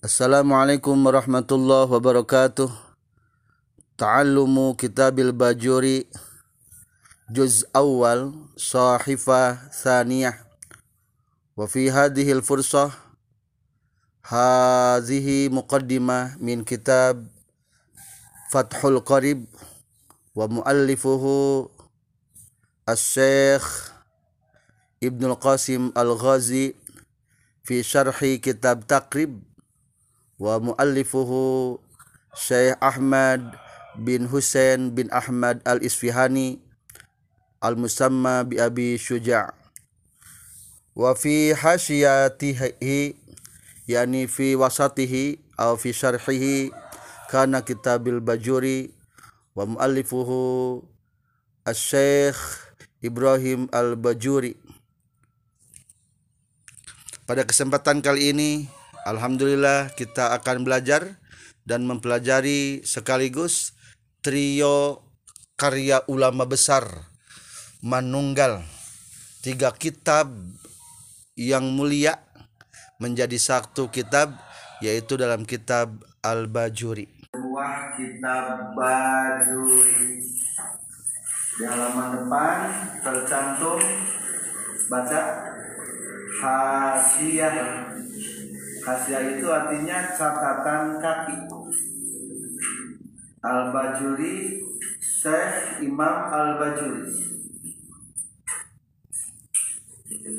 Assalamualaikum warahmatullahi wabarakatuh. Ta'allumu Kitabil Bajuri Juz awal Sahifah Thaniyah Wa fi hadhihi al-fursah Hadhihi muqaddimah min kitab Fathul Qarib Wa muallifuhu Al-Syeikh Ibnul Qasim Al-Ghazi Fi syarhi kitab Taqrib Wa muallifuhu Syekh Ahmad bin Husain bin Ahmad al-Isfihani al-musamma bi Abi Syuja' wa fi hasyatihi yani fi wasatihi aw fi syarhihi kana kitabil bajuri. Wa muallifuhu asy-syekh Ibrahim al-Bajuri. Pada kesempatan kali ini alhamdulillah kita akan belajar dan mempelajari sekaligus trio karya ulama besar manunggal. Tiga kitab yang mulia menjadi satu kitab yaitu dalam kitab Al-Bajuri. Sebuah kitab Bajuri. Di halaman depan tercantum baca hasiah hasiah itu artinya catatan kaki. Al-Bajuri Syekh Imam Al-Bajuri.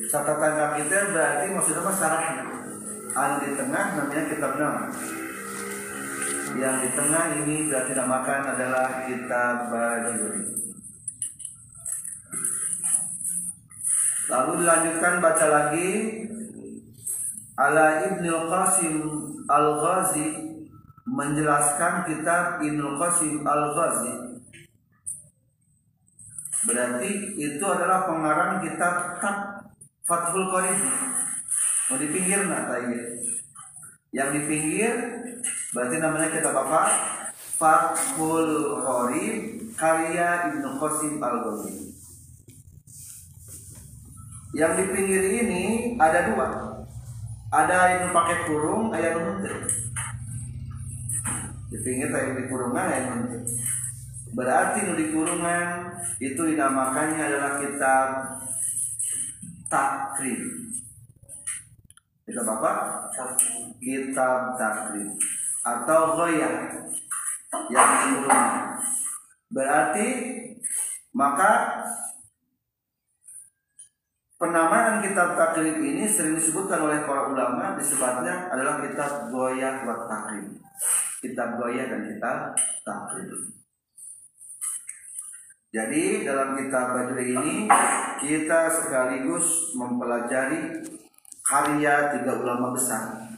Catatan kaki itu berarti maksudnya apa? Sarahnya. Al di tengah namanya kitab nama. Yang di tengah ini berarti namakan adalah kitab Bajuri. Lalu dilanjutkan baca lagi ala Ibnul Qasim Al-Ghazi menjelaskan kitab Ibnu Qasim Al-Ghazi. Berarti itu adalah pengarang kitab Fathul Qarib. Mau di pinggir nah yang di pinggir berarti namanya kitab apa? Fathul Qarib karya Ibnu Qasim Al-Ghazi. Yang di pinggir ini ada dua ada yang pakai kurung ada yang di pinggir tapi di kurungan ya berarti nu di kurungan itu dinamakannya adalah kitab takrib kitab apa? Kitab takrib atau goyah yang di kurungan berarti maka Penamaan kitab takrib ini sering disebutkan oleh para ulama disebutnya adalah kitab goyah buat takrib kitab goyah dan kitab takrib. Jadi dalam kitab Bajuri ini kita sekaligus mempelajari karya tiga ulama besar.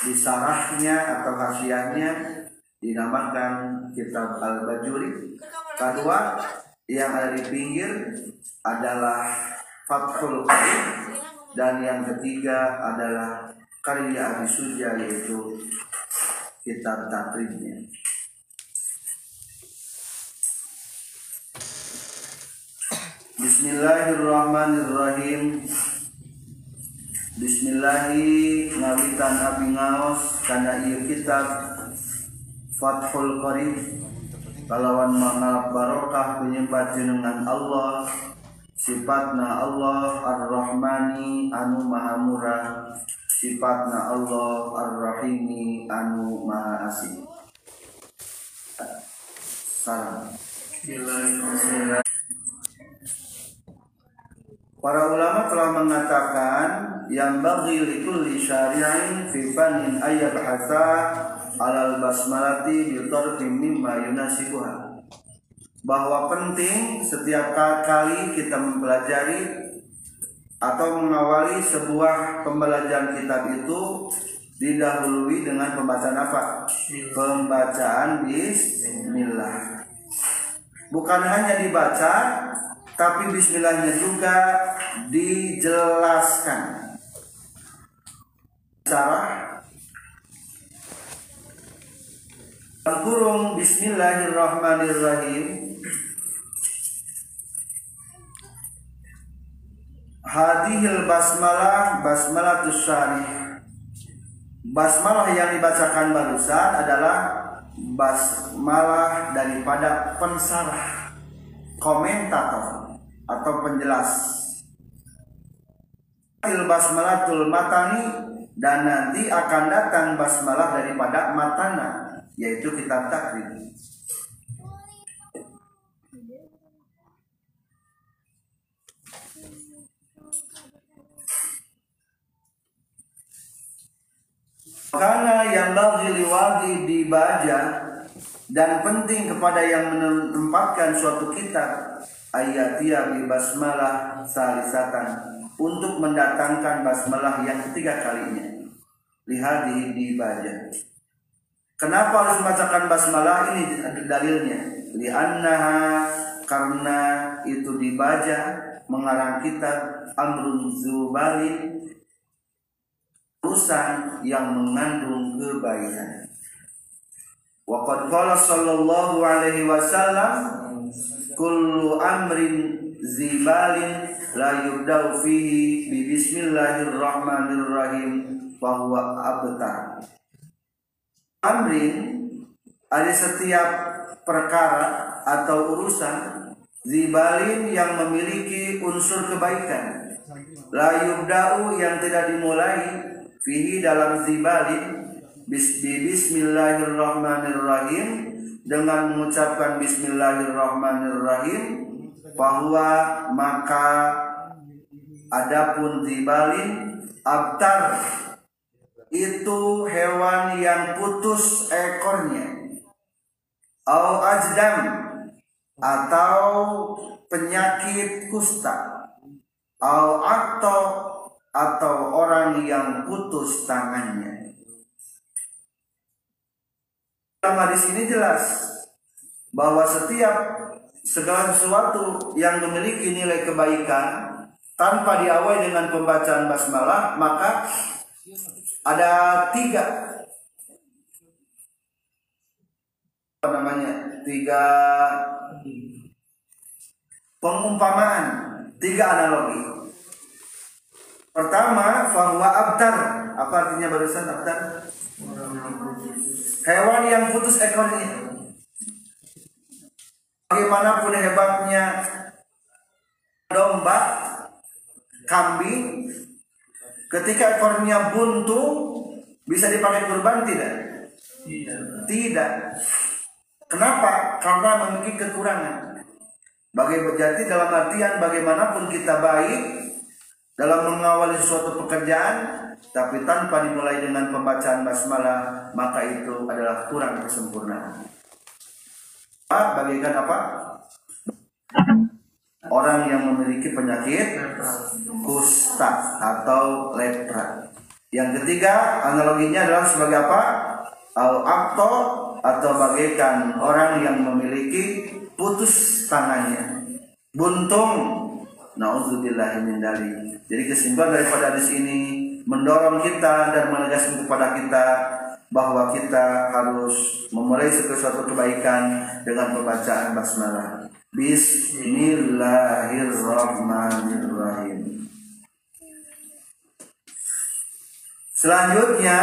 Di sarahnya atau khasiatnya dinamakan kitab Al-Bajuri. Kedua yang ada di pinggir adalah Fathul Qadir dan yang ketiga adalah karya Abi Suja yaitu kitab takribnya. Bismillahirrahmanirrahim. Bismillahi ngawitan abi ngaos karena ieu kitab Fathul Qarib kalawan mangalap barokah penyebab jenengan Allah sifatna Allah Ar-Rahmani anu maha murah sifatna Allah Ar-Rahimi anu Maha Asih. Salam. Para ulama telah mengatakan yang bagi likulli syari'in fi fanin ayat hasa alal basmalati bi tarfin mimma yunasibuha bahwa penting setiap kali kita mempelajari atau mengawali sebuah pembelajaran kitab itu didahului dengan pembacaan apa? Pembacaan Bismillah. Bukan hanya dibaca, tapi Bismillahnya juga dijelaskan. Cara Al-Qurung Bismillahirrahmanirrahim. Hadihil basmalah basmalah syarih basmalah yang dibacakan barusan adalah basmalah daripada pensarah komentator atau penjelas. Basmalatul matani dan nanti akan datang basmalah daripada matana yaitu kitab takrim Karena yang bagi liwadi dibaca dan penting kepada yang menempatkan suatu kitab ayat dia bi basmalah salisatan untuk mendatangkan basmalah yang ketiga kalinya. Lihat di dibaca. Kenapa harus membacakan basmalah ini dalilnya? Liannaha karena itu dibaca mengarang kitab Amrun Zubali urusan yang mengandung kebaikan. Waqad qala sallallahu alaihi wasallam kullu amrin zibalin la yubda'u fihi bi bismillahirrahmanirrahim fa huwa abtar. Amrin ada setiap perkara atau urusan zibalin yang memiliki unsur kebaikan. La yubda'u yang tidak dimulai fihi dalam zibali bismillahirrahmanirrahim dengan mengucapkan bismillahirrahmanirrahim bahwa maka adapun zibalin abtar itu hewan yang putus ekornya au ajdam atau penyakit kusta au atau atau orang yang putus tangannya. Dalam hadis ini jelas bahwa setiap segala sesuatu yang memiliki nilai kebaikan tanpa diawali dengan pembacaan basmalah maka ada tiga apa namanya tiga pengumpamaan tiga analogi Pertama, fahuwa abtar. Apa artinya barusan abtar? Hewan yang putus ekornya. Bagaimanapun hebatnya domba, kambing, ketika ekornya buntu, bisa dipakai kurban tidak? Tidak. Tidak. Kenapa? Karena memiliki kekurangan. Bagaimana jadi dalam artian bagaimanapun kita baik, dalam mengawali suatu pekerjaan tapi tanpa dimulai dengan pembacaan basmalah maka itu adalah kurang kesempurnaan. Bagaikan apa? Orang yang memiliki penyakit kusta atau lepra. Yang ketiga analoginya adalah sebagai apa? Al-akto atau bagaikan orang yang memiliki putus tangannya, buntung Nauzubillah min Jadi kesimpulan daripada hadis ini mendorong kita dan menegaskan kepada kita bahwa kita harus memulai sesuatu kebaikan dengan pembacaan basmalah. Bismillahirrahmanirrahim. Selanjutnya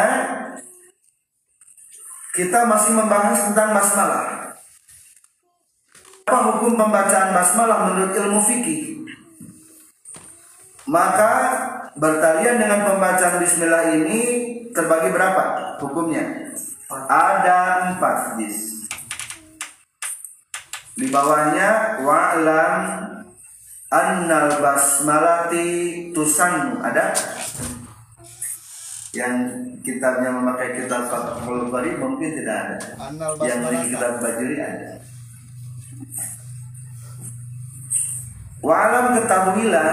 kita masih membahas tentang basmalah. Apa hukum pembacaan basmalah menurut ilmu fikih? Maka bertalian dengan pembacaan bismillah ini terbagi berapa hukumnya? Ada empat dis. Di bawahnya wa'lam annal basmalati tusan ada yang kitabnya memakai kitab Fathul Bari mungkin tidak ada. Yang di kitab Bajuri ada. Wa'lam ketahuilah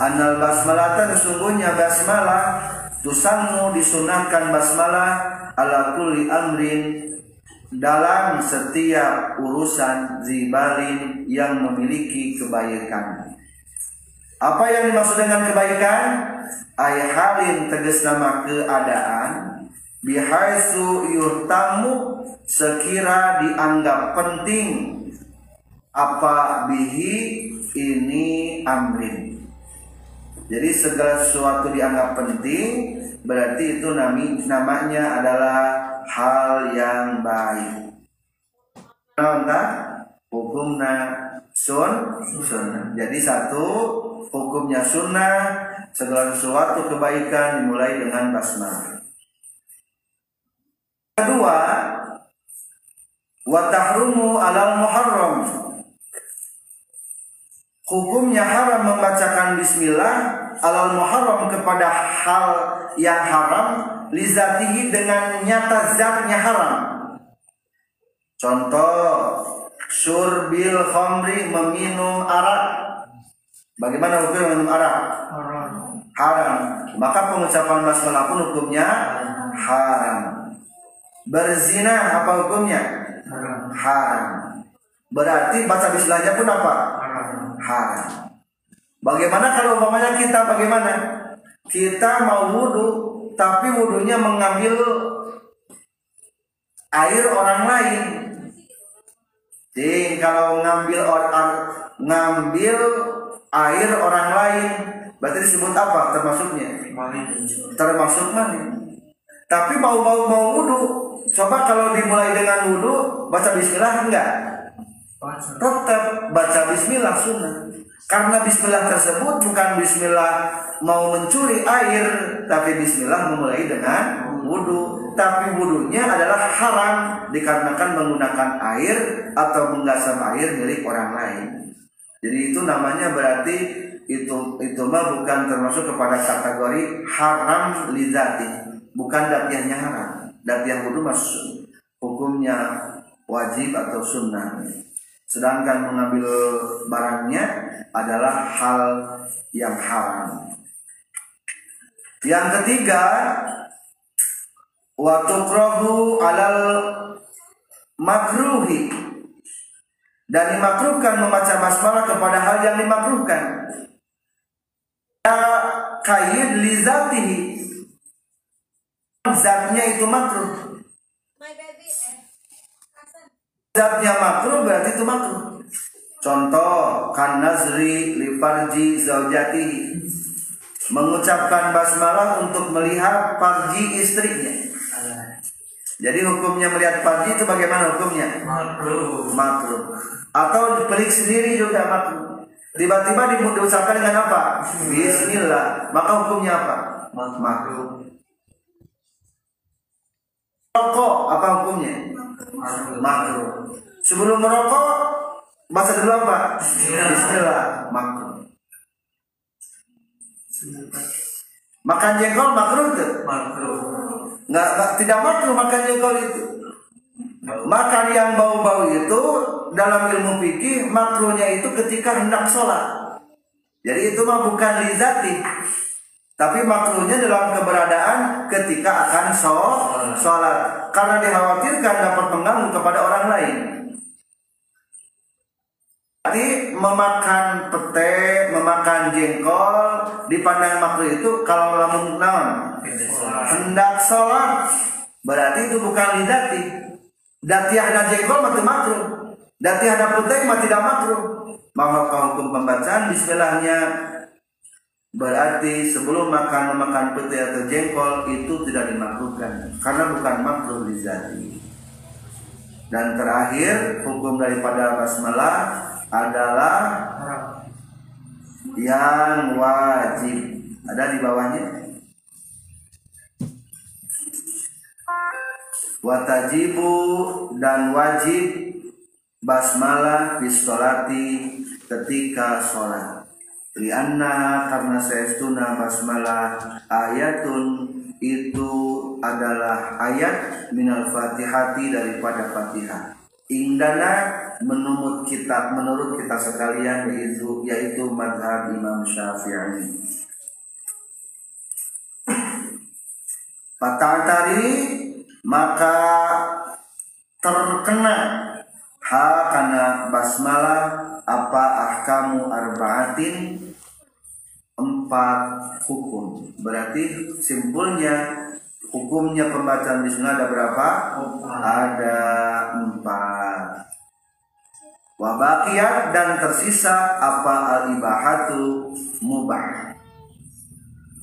Anal basmalata sesungguhnya basmalah tusannu disunahkan basmalah ala kulli amrin dalam setiap urusan zibalin yang memiliki kebaikan. Apa yang dimaksud dengan kebaikan? Ay halin tegas nama keadaan bihaisu yurtamu sekira dianggap penting apa bihi ini amrin jadi segala sesuatu dianggap penting berarti itu nami, namanya adalah hal yang baik. Nah, hukumnya sun sunnah. Jadi satu hukumnya sunnah segala sesuatu kebaikan dimulai dengan basmalah. Kedua, wa tahrumu alal muharram. Hukumnya haram membacakan bismillah alal muharram kepada hal yang haram lizatihi dengan nyata zatnya haram. Contoh surbil khamri meminum arak. Bagaimana hukum minum arak? Haram. Haram. Maka pengucapan basmalah pun hukumnya haram. Berzina apa hukumnya? Haram. Haram. Berarti baca bismillahnya pun apa? Haram. Bagaimana kalau umpamanya kita bagaimana? Kita mau wudhu, tapi wudhunya mengambil air orang lain. Jadi kalau ngambil orang ngambil air orang lain, berarti disebut apa? Termasuknya? Termasuk mani. Tapi mau mau mau wudhu, coba kalau dimulai dengan wudhu, baca Bismillah enggak? Tetap baca Bismillah sunnah. Karena Bismillah tersebut bukan Bismillah mau mencuri air, tapi Bismillah memulai dengan wudhu. Tapi wudhunya adalah haram dikarenakan menggunakan air atau menggasam air milik orang lain. Jadi itu namanya berarti itu itu mah bukan termasuk kepada kategori haram lizati, bukan datiahnya haram. Datiah wudhu masuk hukumnya wajib atau sunnah. Sedangkan mengambil barangnya adalah hal yang haram. Yang ketiga, watukrahu alal makruhi dan dimakruhkan membaca basmalah kepada hal yang dimakruhkan. Ya kaid lizatihi zatnya itu makruh zatnya makruh berarti itu makruh. Contoh kan nazri li farji zaujati mengucapkan basmalah untuk melihat farji istrinya. Jadi hukumnya melihat farji itu bagaimana hukumnya? Makruh. Makruh. Atau pelik sendiri juga makruh. Tiba-tiba diucapkan dengan apa? Bismillah. Maka hukumnya apa? Makruh. Rokok apa hukumnya? Makruh. Sebelum merokok baca dulu apa? Bismillah. Makruh. Makan jengkol makruh tuh? Makruh. Nggak, nggak tidak makruh makan jengkol itu. Makan yang bau-bau itu dalam ilmu fikih makruhnya itu ketika hendak sholat. Jadi itu mah bukan lizati, tapi makruhnya dalam keberadaan ketika akan sholat karena dikhawatirkan dapat mengganggu kepada orang lain. Jadi memakan pete, memakan jengkol dipandang makruh itu kalau lamun naon hendak sholat berarti itu bukan lidati. Dati ada jengkol mati makruh. Dati ada pete mati tidak makruh. Maka hukum pembacaan Bismillahnya berarti sebelum makan memakan pete atau jengkol itu tidak dimakruhkan karena bukan makruh lidati. Dan terakhir hukum daripada basmalah adalah yang wajib. Ada di bawahnya. Watajibu dan wajib basmalah bisolati ketika sholat. Lianna karena seestuna basmalah ayatun itu adalah ayat minal fatihati daripada fatihah. Indana menurut kita menurut kita sekalian yaitu yaitu madhab Imam Syafi'i. tadi maka terkena ha karena basmalah apa ahkamu arbaatin empat hukum. Berarti simpulnya hukumnya pembacaan bismillah ada berapa? Ada empat. Wabakiyat dan tersisa apa al ibahatu mubah.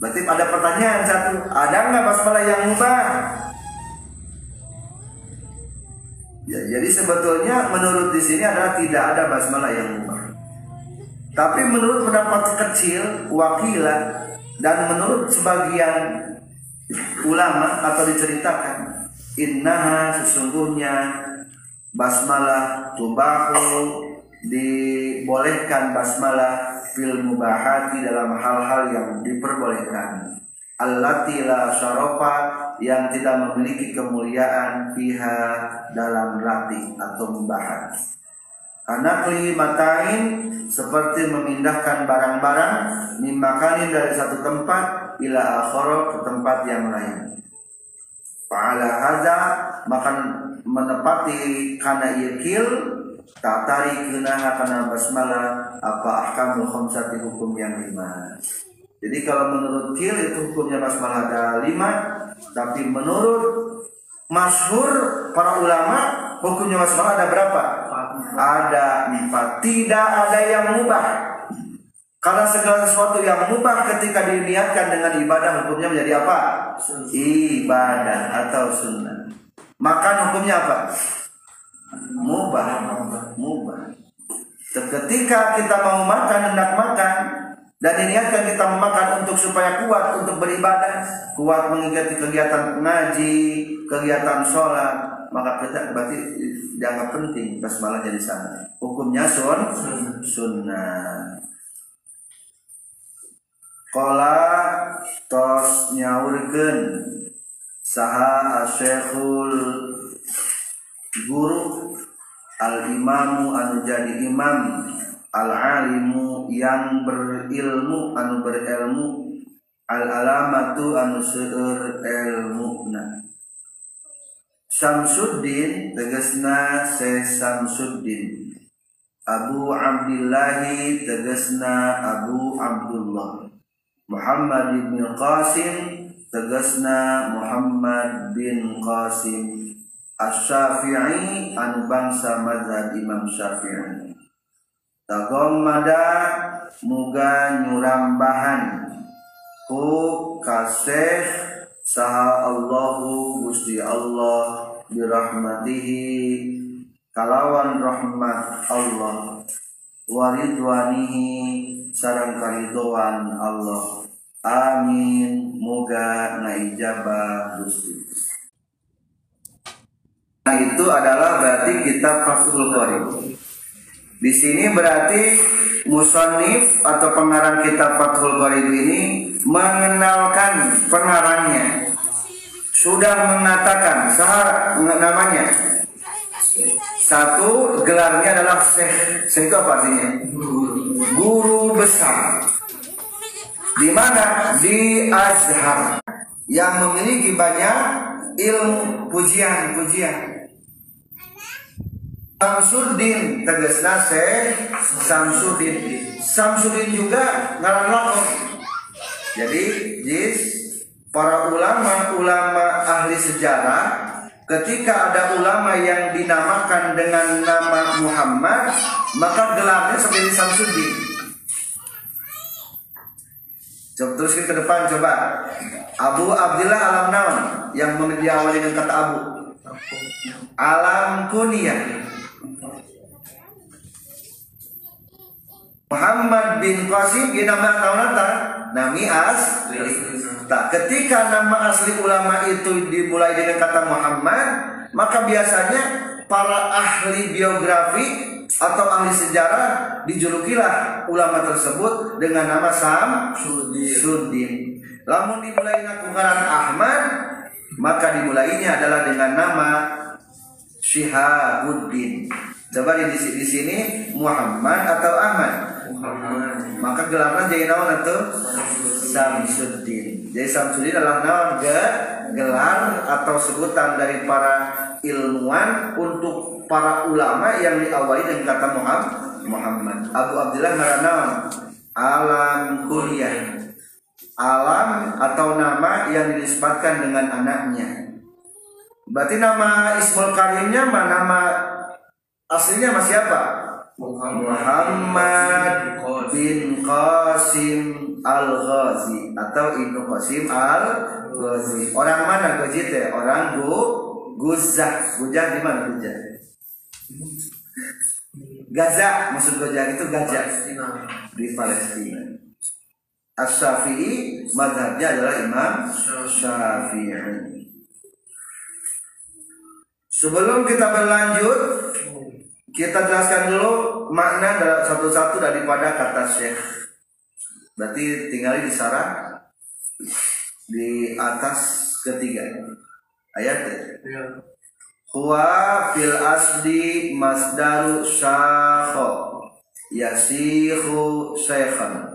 Berarti ada pertanyaan satu, ada nggak basmalah yang mubah? Ya, jadi sebetulnya menurut di sini adalah tidak ada basmalah yang mubah. Tapi menurut pendapat kecil wakilah dan menurut sebagian ulama atau diceritakan innaha sesungguhnya basmalah tubahu dibolehkan basmalah fil mubahati dalam hal-hal yang diperbolehkan. Allati la syarafa yang tidak memiliki kemuliaan fiha dalam rati atau mubahat karena kelimatain seperti memindahkan barang-barang mimakanin dari satu tempat ila akhara ke tempat yang lain. Fa'ala hadza maka menepati karena yakil tak tarik kena karena basmalah apa ahkamul khamsati hukum yang lima. Jadi kalau menurut kil itu hukumnya basmalah ada lima, tapi menurut masyhur para ulama hukumnya basmalah ada berapa? Ada empat. Tidak ada yang mubah. Karena segala sesuatu yang mubah ketika diniatkan dengan ibadah hukumnya menjadi apa? Ibadah atau sunnah. Makan hukumnya apa? Mubah. Mubah. Ketika kita mau makan hendak makan dan diniatkan kita memakan untuk supaya kuat untuk beribadah, kuat mengikuti kegiatan ngaji, kegiatan sholat, maka kita berarti dianggap penting basmalah jadi sana. Hukumnya sun sunnah. Kola tos nyaurkeun saha asyekhul guru al imamu anu jadi imam al alimu yang berilmu anu berilmu al alamatu anu seueur ilmuna Syamsuddin tegesna se Syamsuddin Abu Abdillahi tegesna Abu Abdullah. Muhammad bin Qasim tegesna Muhammad bin Qasim. Asy-Syafi'i anu bangsa mazhab Imam Syafi'i. Tagommada muga nyurambahan. Ku kasih saha Allahu Gusti Allah birahmatihi kalawan rahmat Allah waridwanihi sarang karidoan Allah. Amin. Moga ngaijabah Gusti. Nah, itu adalah berarti kitab Fathul Qorib di sini berarti musonif atau pengarang kitab Fathul Qorib ini mengenalkan pengarangnya sudah mengatakan sah namanya. Satu gelarnya adalah syekh syekh apa artinya? Guru besar. Di mana? Di Azhar. Yang memiliki banyak ilmu pujian-pujian Samsudin tegasna Syekh Samsudin Samsudin juga ngaran jadi jis para ulama-ulama ahli sejarah ketika ada ulama yang dinamakan dengan nama Muhammad maka gelarnya seperti Samsudin coba teruskan ke depan coba. Abu Abdullah Alam Naon yang diawali dengan kata Abu. Alam Kunyah Muhammad bin Qasim ini nama tahun Nami asli. Tak ketika nama asli ulama itu dimulai dengan kata Muhammad, maka biasanya para ahli biografi atau ahli sejarah dijulukilah ulama tersebut dengan nama Sam Sudin. Lamun dimulai ngaran Ahmad, maka dimulainya adalah dengan nama Syihabuddin. Coba di, di sini Muhammad atau Ahmad? Maka gelarnya jadi naon itu Samsuddin. Jadi Samsuddin adalah naon ge, gelar atau sebutan dari para ilmuwan untuk para ulama yang diawali dengan kata Muhammad. Muhammad. Abu Abdullah naon alam kuliah. Alam atau nama yang dinisbatkan dengan anaknya. Berarti nama Ismul Karimnya nama aslinya masih apa? Muhammad bin Qasim Al-Ghazi atau Ibnu Qasim Al-Ghazi. Orang mana Ghazi teh? Orang Gu Guzah. Guzah di mana Guzah? Gaza, maksud Guzah itu Gaza di Palestina. As-Syafi'i madhabnya adalah Imam Syafi'i. Sebelum kita berlanjut, kita jelaskan dulu makna dalam satu-satu daripada kata syekh. Berarti tinggal di sarah di atas ketiga ayat ya. Huwa fil asdi masdaru syakho yasihu syekhan.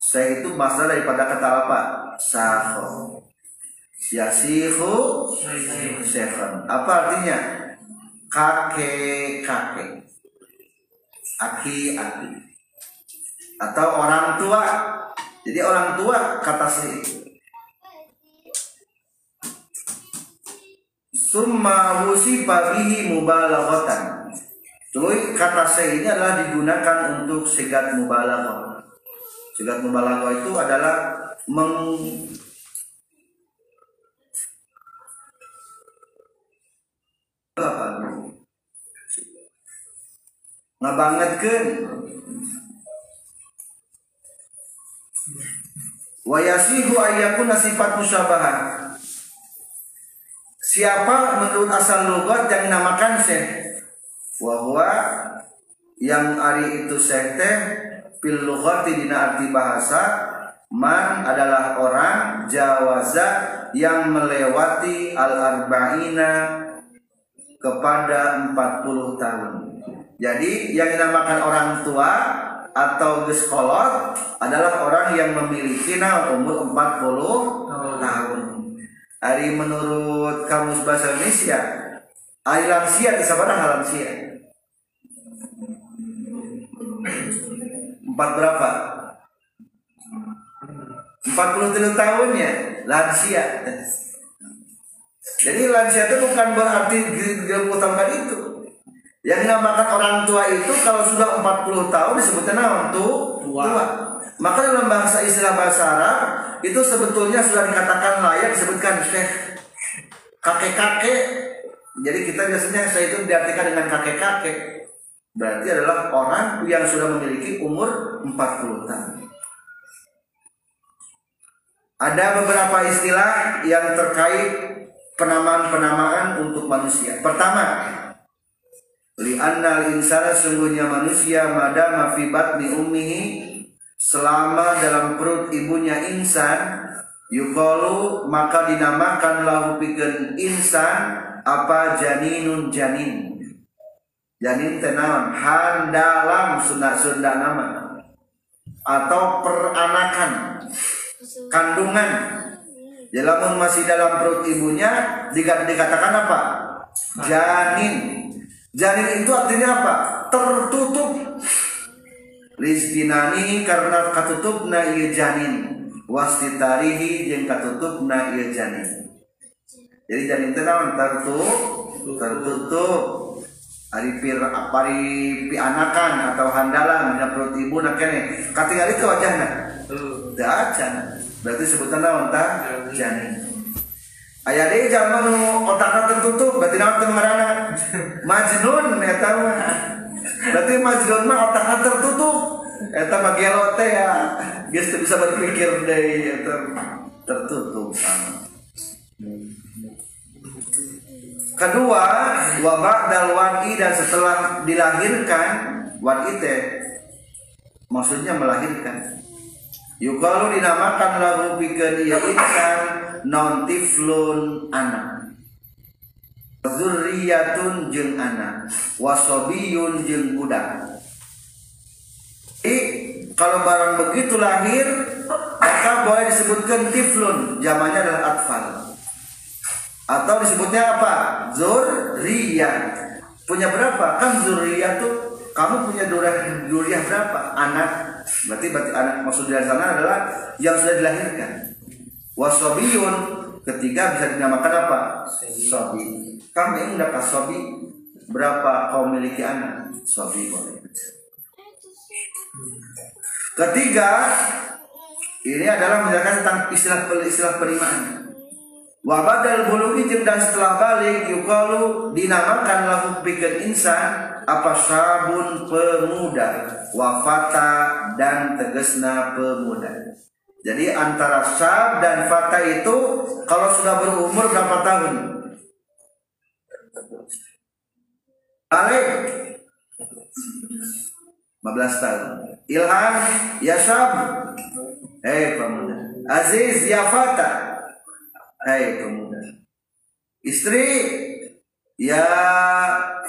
Syekh itu masdar daripada kata apa? Syakho. Yasihu syekhan. Apa artinya? Kakek-kakek. Aki-aki. Atau orang tua. Jadi orang tua kata si Summa wusifa bihi mubalaghatan. Terus kata saya ini adalah digunakan untuk segat mubalaghah. Segat mubalaghah itu adalah meng ngabangetkeun. Wa yasihu ayyakuna sifat musyabahah siapa menurut asal logat yang dinamakan syekh? Wa yang ari itu syekh teh fil lughati dina arti bahasa man adalah orang jawaza yang melewati al arba'ina kepada 40 tahun. Jadi yang dinamakan orang tua atau geskolot adalah orang yang memiliki nah, umur 40 tahun. Hari menurut kamus bahasa Indonesia, hari lansia di sana lansia. Empat berapa? 40 tahun ya lansia. Jadi lansia itu bukan berarti utamakan itu. Yang dinamakan orang tua itu kalau sudah 40 tahun disebutnya nama tua. tua. Maka dalam bahasa istilah bahasa Arab itu sebetulnya sudah dikatakan layak disebutkan syekh kakek-kakek. Jadi kita biasanya saya itu diartikan dengan kakek-kakek. Berarti adalah orang yang sudah memiliki umur 40 tahun. Ada beberapa istilah yang terkait penamaan-penamaan untuk manusia. Pertama, li'anna insana sungguhnya manusia madama fi batni ummihi selama dalam perut ibunya insan yukalu maka dinamakan lahu pikeun insan apa janinun janin. Janin tenawan handalam sunda sunda nama. Atau peranakan. Kandungan dalam masih dalam perut ibunya dikatakan apa? Janin. Janin itu artinya apa? Tertutup. Rizkinani karena katutup na iya janin. Wastitarihi yang katutup na iya janin. Jadi janin itu naman tertutup, tertutup. Ari pir apari pi anakan atau handalan di perut ibu nak kene. Katingali ke wajahna. Teu acan berarti sebutan naon tah janin aya deui jalma nu otakna tertutup berarti naon teh ngaranna majnun eta mah berarti majnun mah otakna tertutup. Eta mah gelo teh ya. Geus teu bisa berpikir deui eta tertutup. Sama Kedua, wabak dal wadi dan setelah dilahirkan wadi teh maksudnya melahirkan Yukalu dinamakan lagu pikeun ieu insan non tiflun anak. Zurriyatun jeung anak, wasobiyun jeung budak. Jadi kalau barang begitu lahir maka boleh disebutkan tiflun, zamannya adalah atfal. Atau disebutnya apa? Zurriyat. Punya berapa? Kan zurriyat tuh kamu punya duriah, duriah berapa? Anak Berarti berarti anak maksud dari sana adalah yang sudah dilahirkan. Wasobiyun ketiga bisa dinamakan apa? Sobi. Kamu ini mendapat sobi berapa kau miliki anak? Sobi boleh. Ketiga, ini adalah menjelaskan tentang istilah istilah penerimaan. Wa badal bulugi jeung dan setelah balik yukalu dinamakan lahu pikeun insan apa sabun pemuda wafata dan tegesna pemuda. Jadi antara sab dan fata itu kalau sudah berumur berapa tahun? Alif 15 tahun. Ilham ya sab. Hei pemuda. Aziz ya fata. Hai pemuda. Istri ya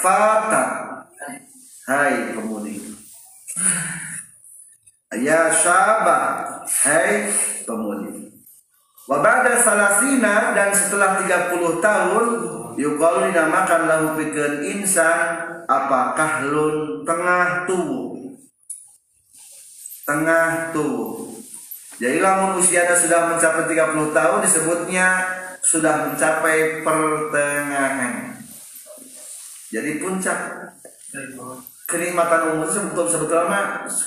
fata. Hai pemudi. Ya syabah. Hai pemudi. Wabada salasina dan setelah 30 tahun yukalu dinamakan lahu pikeun insan apakah lun tengah tubuh tengah tubuh jadi lamun usianya sudah mencapai 30 tahun disebutnya sudah mencapai pertengahan. Jadi puncak kenikmatan umur sebetulnya sebetulnya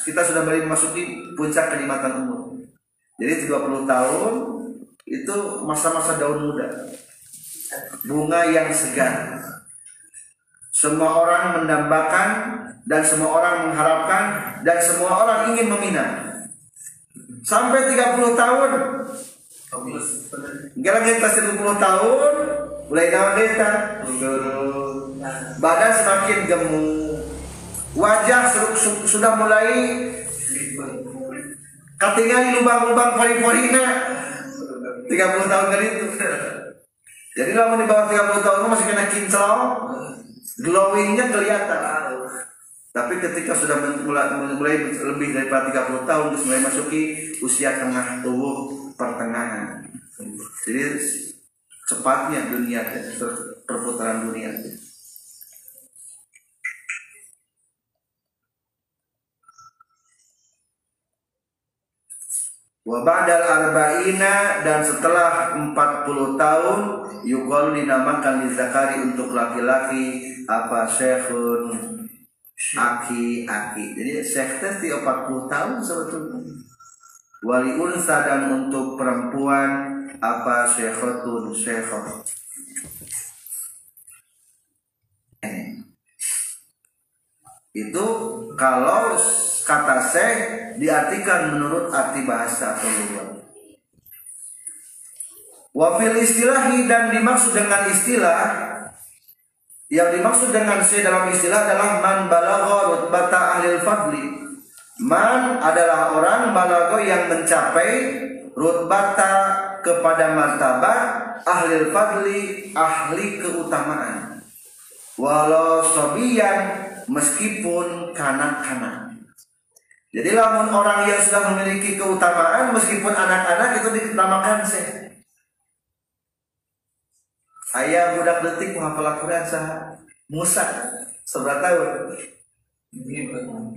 kita sudah mulai memasuki puncak kenikmatan umur. Jadi 30 tahun itu masa-masa daun muda. Bunga yang segar. Semua orang mendambakan dan semua orang mengharapkan dan semua orang ingin meminang sampai 30 tahun Gara kita 30 tahun mulai naon deta badan semakin gemuk wajah sudah mulai ketinggalan lubang-lubang pori-porina 30 tahun dari itu jadi kalau di bawah 30 tahun masih kena kinclong glowingnya kelihatan tapi ketika sudah mulai, mulai lebih daripada 30 tahun terus mulai masuki usia tengah tubuh pertengahan. Jadi cepatnya dunia perputaran dunia. Wabadal arba'ina dan setelah 40 tahun Yukol dinamakan Zakari untuk laki-laki apa syekhun aki-aki. Jadi syekh teh 40 tahun sebetulnya. Wali unsa dan untuk perempuan apa syekhotun syekhot. Itu kalau kata syekh diartikan menurut arti bahasa atau luar. Wafil istilahi dan dimaksud dengan istilah yang dimaksud dengan si dalam istilah adalah man balagha rutbata ahlil fadli. Man adalah orang balago yang mencapai rutbata kepada martabat ahlil fadli, ahli keutamaan. Walau sobiyan meskipun kanak-kanak. Jadi lamun orang yang sudah memiliki keutamaan meskipun anak-anak itu dinamakan sih. Ayah budak detik menghafal Al-Quran sah Musa seberapa tahun?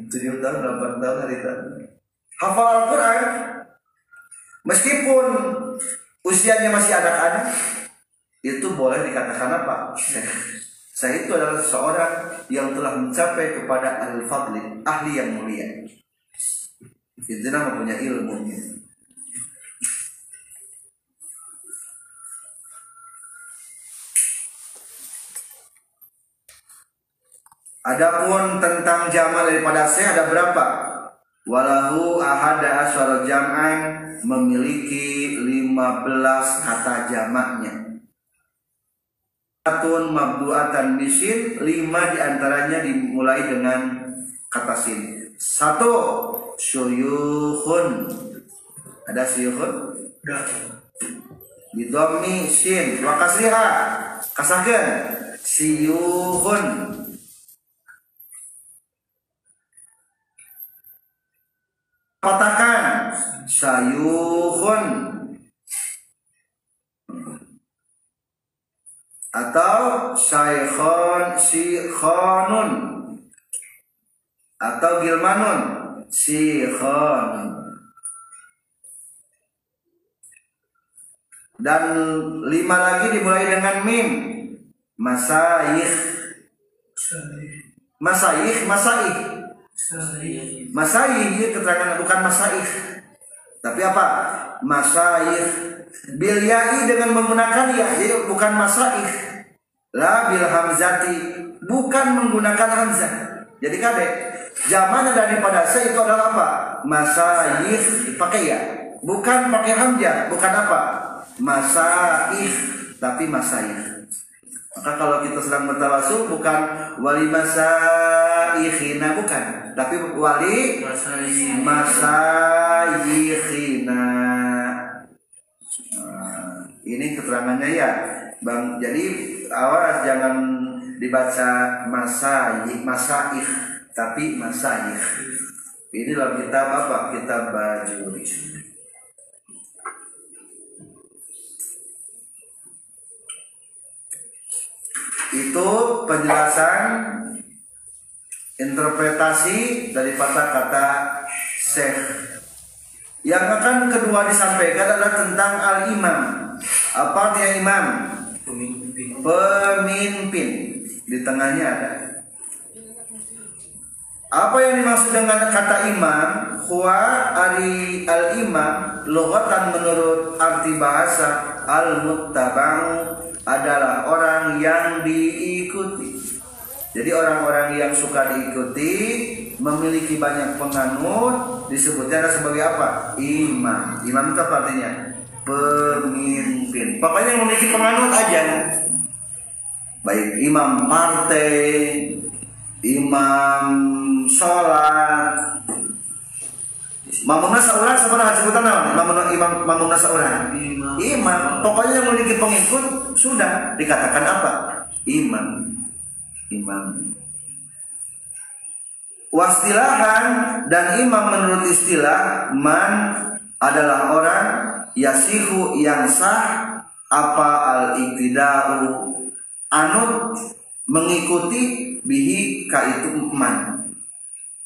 Tujuh tahun delapan tahun hari hafal Al-Quran. Meskipun usianya masih anak-anak itu boleh dikatakan apa saya itu adalah seorang yang telah mencapai kepada al-fadli ahli yang mulia itu nama punya ilmunya Adapun tentang jamal daripada saya ada berapa? Walahu ahada asyara jam'an memiliki 15 kata jamaknya. Atun mabduatan bisin lima di antaranya dimulai dengan kata sin. Satu syuyuhun. Ada syuyuhun? Bidomi sin. Wakasriha kasahkan siyuhun katakan sayuhun atau syaikhon sikhonun atau gilmanun sikhon dan lima lagi dimulai dengan mim masaih masaih masaih Masaih keterangan bukan masaih. Tapi apa? Masaih. Bilyai dengan menggunakan ya, bukan masaih. La bil hamzati bukan menggunakan hamzah. Jadi kadek zaman daripada saya itu adalah apa? Masaih pakai ya. Bukan pakai hamzah, bukan apa? Masaih tapi masaih. Maka kalau kita sedang bertawasul bukan wali masaihina bukan, tapi wali masaihina. Nah, ini keterangannya ya, bang. Jadi awas jangan dibaca masaih, masaih, tapi masaih. Ini dalam kitab apa? Kitab baju. itu penjelasan interpretasi dari kata-kata syekh yang akan kedua disampaikan adalah tentang al-imam. Apa dia imam? Pemimpin. Pemimpin. Di tengahnya ada. Apa yang dimaksud dengan kata imam? Huwa ari al-imam logatan menurut arti bahasa al-muttabang adalah orang yang diikuti. Jadi orang-orang yang suka diikuti memiliki banyak penganut disebutnya sebagai apa? Imam. Imam itu apa artinya? Pemimpin. Pokoknya memiliki penganut aja. Baik imam partai, imam sholat, Mamuna seorang sebenarnya sebutan apa? Mamuna imam mamuna seorang. Imam. imam. Pokoknya yang memiliki pengikut sudah dikatakan apa? Imam. Imam. Wastilahan dan imam menurut istilah man adalah orang yasihu yang sah apa al iktidau anut mengikuti bihi ka itu man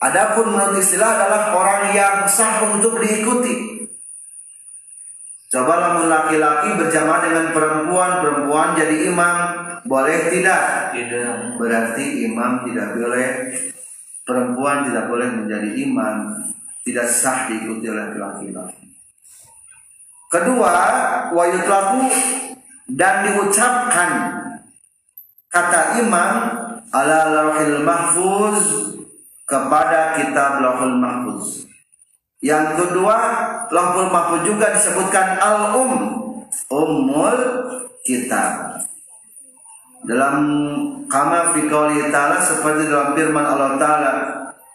Adapun menurut istilah adalah orang yang sah untuk diikuti. Cobalah laki-laki berjamaah dengan perempuan, perempuan jadi imam, boleh tidak? Tidak. Berarti imam tidak boleh, perempuan tidak boleh menjadi imam, tidak sah diikuti oleh laki-laki. Kedua, wayutlaku dan diucapkan kata imam ala lauhil mahfuz kepada kitab Lauhul Mahfuz. Yang kedua, Lauhul Mahfuz juga disebutkan Al-Um, Ummul Kitab. Dalam kama fi qouli ta'ala seperti dalam firman Allah Ta'ala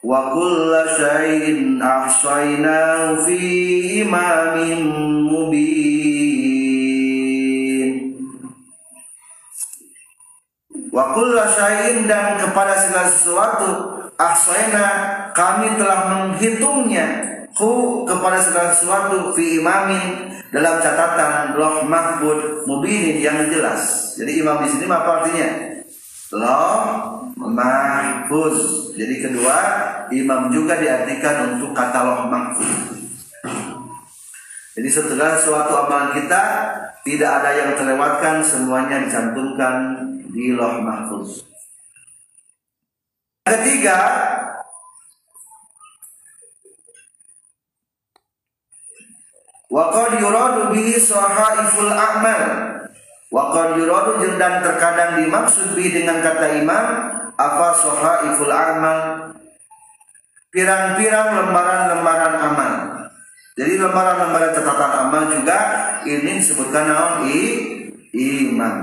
wa kulla syai'in ahsaynahu fi imamin mubin. Wa kulla syai'in dan kepada segala sesuatu ahsayna kami telah menghitungnya ku kepada segala sesuatu fi imamin dalam catatan loh mahfud mubinin yang jelas. Jadi imam di sini apa artinya? Loh mahfuz. Jadi kedua imam juga diartikan untuk kata loh mahfud. Jadi setelah suatu amalan kita tidak ada yang terlewatkan, semuanya dicantumkan di loh mahfuz. Ketiga, Waqad yuradu bihi sahaiful a'mal. Waqad yuradu dan terkadang dimaksud bihi dengan kata imam apa sahaiful a'mal pirang-pirang lembaran-lembaran amal. Jadi lembaran-lembaran catatan amal juga ini disebutkan naon i imam.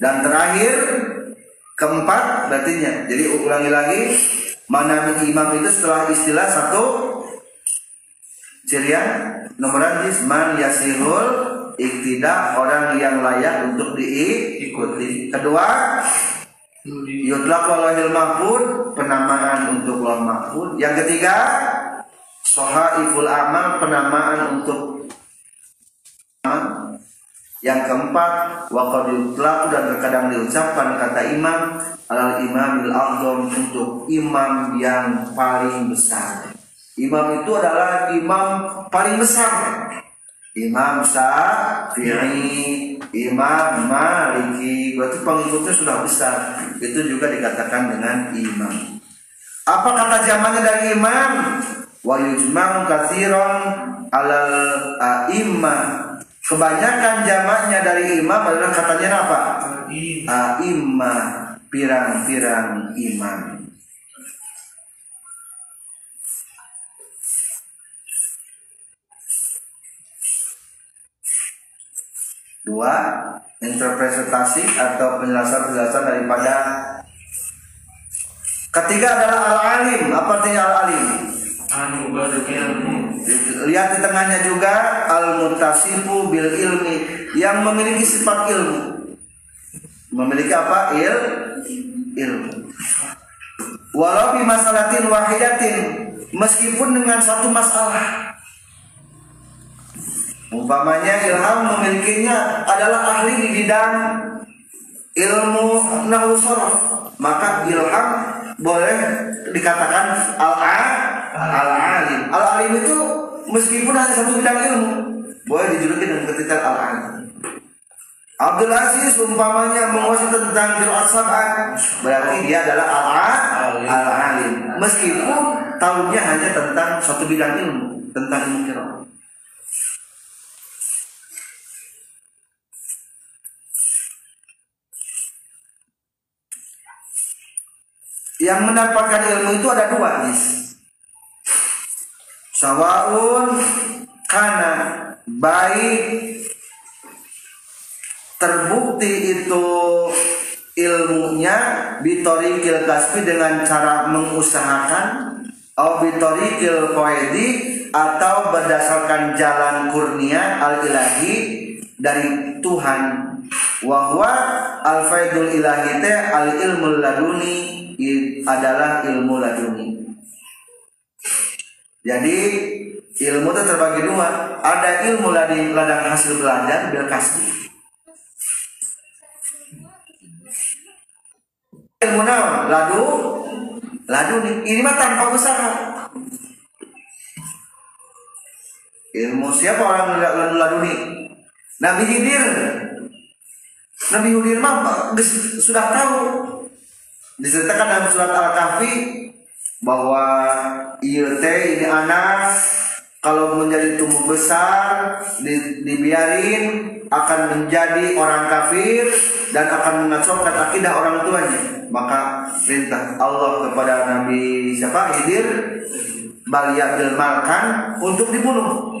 Dan terakhir keempat berartinya. Jadi ulangi lagi mana imam itu setelah istilah satu cirian nomor hadis man yasirul iktidak orang yang layak untuk diikuti. Kedua yutlaq walahil mahfud penamaan untuk Allah mahfud. Yang ketiga sohaiful amal penamaan untuk yang keempat, waqad dan terkadang diucapkan kata imam alal imamil a'zam untuk imam yang paling besar. Imam itu adalah imam paling besar. Imam Syafi'i, imam maliki. Berarti pengikutnya sudah besar. Itu juga dikatakan dengan imam. Apa kata zamannya dari imam? Wa yujma'u katsiran alal a'immah kebanyakan jamaknya dari imam adalah katanya apa? A'immah pirang-pirang imam Dua, interpretasi atau penjelasan-penjelasan daripada Ketiga adalah al-alim. Apa artinya al-alim? Lihat di tengahnya juga al-mutasifu bil ilmi yang memiliki sifat ilmu. Memiliki apa? Il ilmu. Walau bi masalatin wahidatin meskipun dengan satu masalah. Umpamanya ilham memilikinya adalah ahli di bidang ilmu nahwu maka ilham boleh dikatakan al al alim al alim itu meskipun hanya satu bidang ilmu boleh dijuluki dengan ketitel al alim Abdul Aziz umpamanya menguasai tentang qiraat sab'ah berarti dia adalah al al alim meskipun tahunya hanya tentang satu bidang ilmu tentang ilmu yang mendapatkan ilmu itu ada dua nih sawaun karena baik terbukti itu ilmunya bitorikil kasbi dengan cara mengusahakan atau bitorikil koedi atau berdasarkan jalan kurnia al ilahi dari Tuhan. Wahwa al faidul ilahi al ilmu laduni adalah ilmu laduni. Jadi ilmu itu terbagi dua. Ada ilmu ladang, ladang hasil belajar bil kasbi. Ilmu naon? Ladu, laduni. Ini mah tanpa usaha. Ilmu siapa orang ladu laduni? Nabi Hidir. Nabi Hidir mah sudah tahu diceritakan dalam surat Al-Kahfi bahwa IRT ini anak kalau menjadi tumbuh besar di, dibiarin akan menjadi orang kafir dan akan mengacaukan akidah orang tuanya. Maka perintah Allah kepada Nabi siapa? Hidir Balia malkan untuk dibunuh.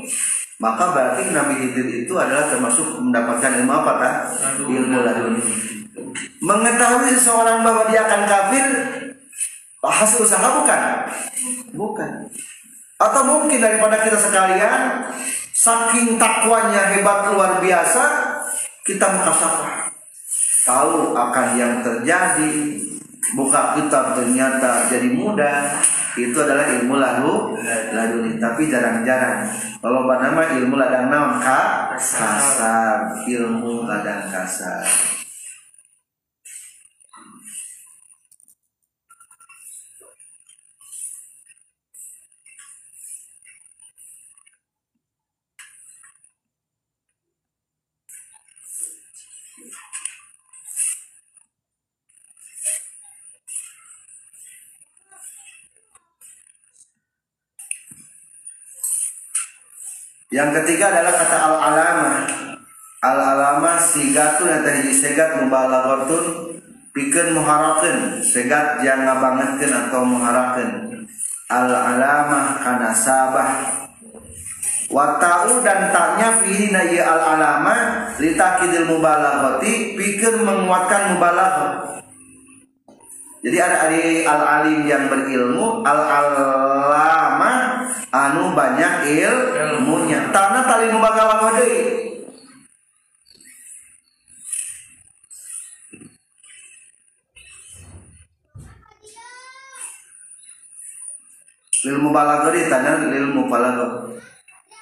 Maka berarti Nabi Hidir itu adalah termasuk mendapatkan ilmu apa kan? ilmu laduni mengetahui seseorang bahwa dia akan kafir hasil usaha bukan. Bukan. Atau mungkin daripada kita sekalian saking takwanya hebat luar biasa kita mukasafah tahu akan yang terjadi buka kitab ternyata jadi mudah itu adalah ilmu lalu laduni tapi jarang-jarang kalau nama ilmu ladang naon kasar. Ilmu ladang kasar Yang ketiga adalah kata al-alama. Al-alama yang tadi segat mubalaghatun pikeun muharakeun segat yang ngabangetkeun atau muharakeun. Al-alama kana sabah Watau dan taknya fihi na al-alama litakidil mubalaghati pikeun menguatkan mubalaghah. Jadi ada al-alim yang berilmu, al-alama anu banyak il ilmunya. Tanah tali nu bakal ilmu balago di tanah ilmu balago.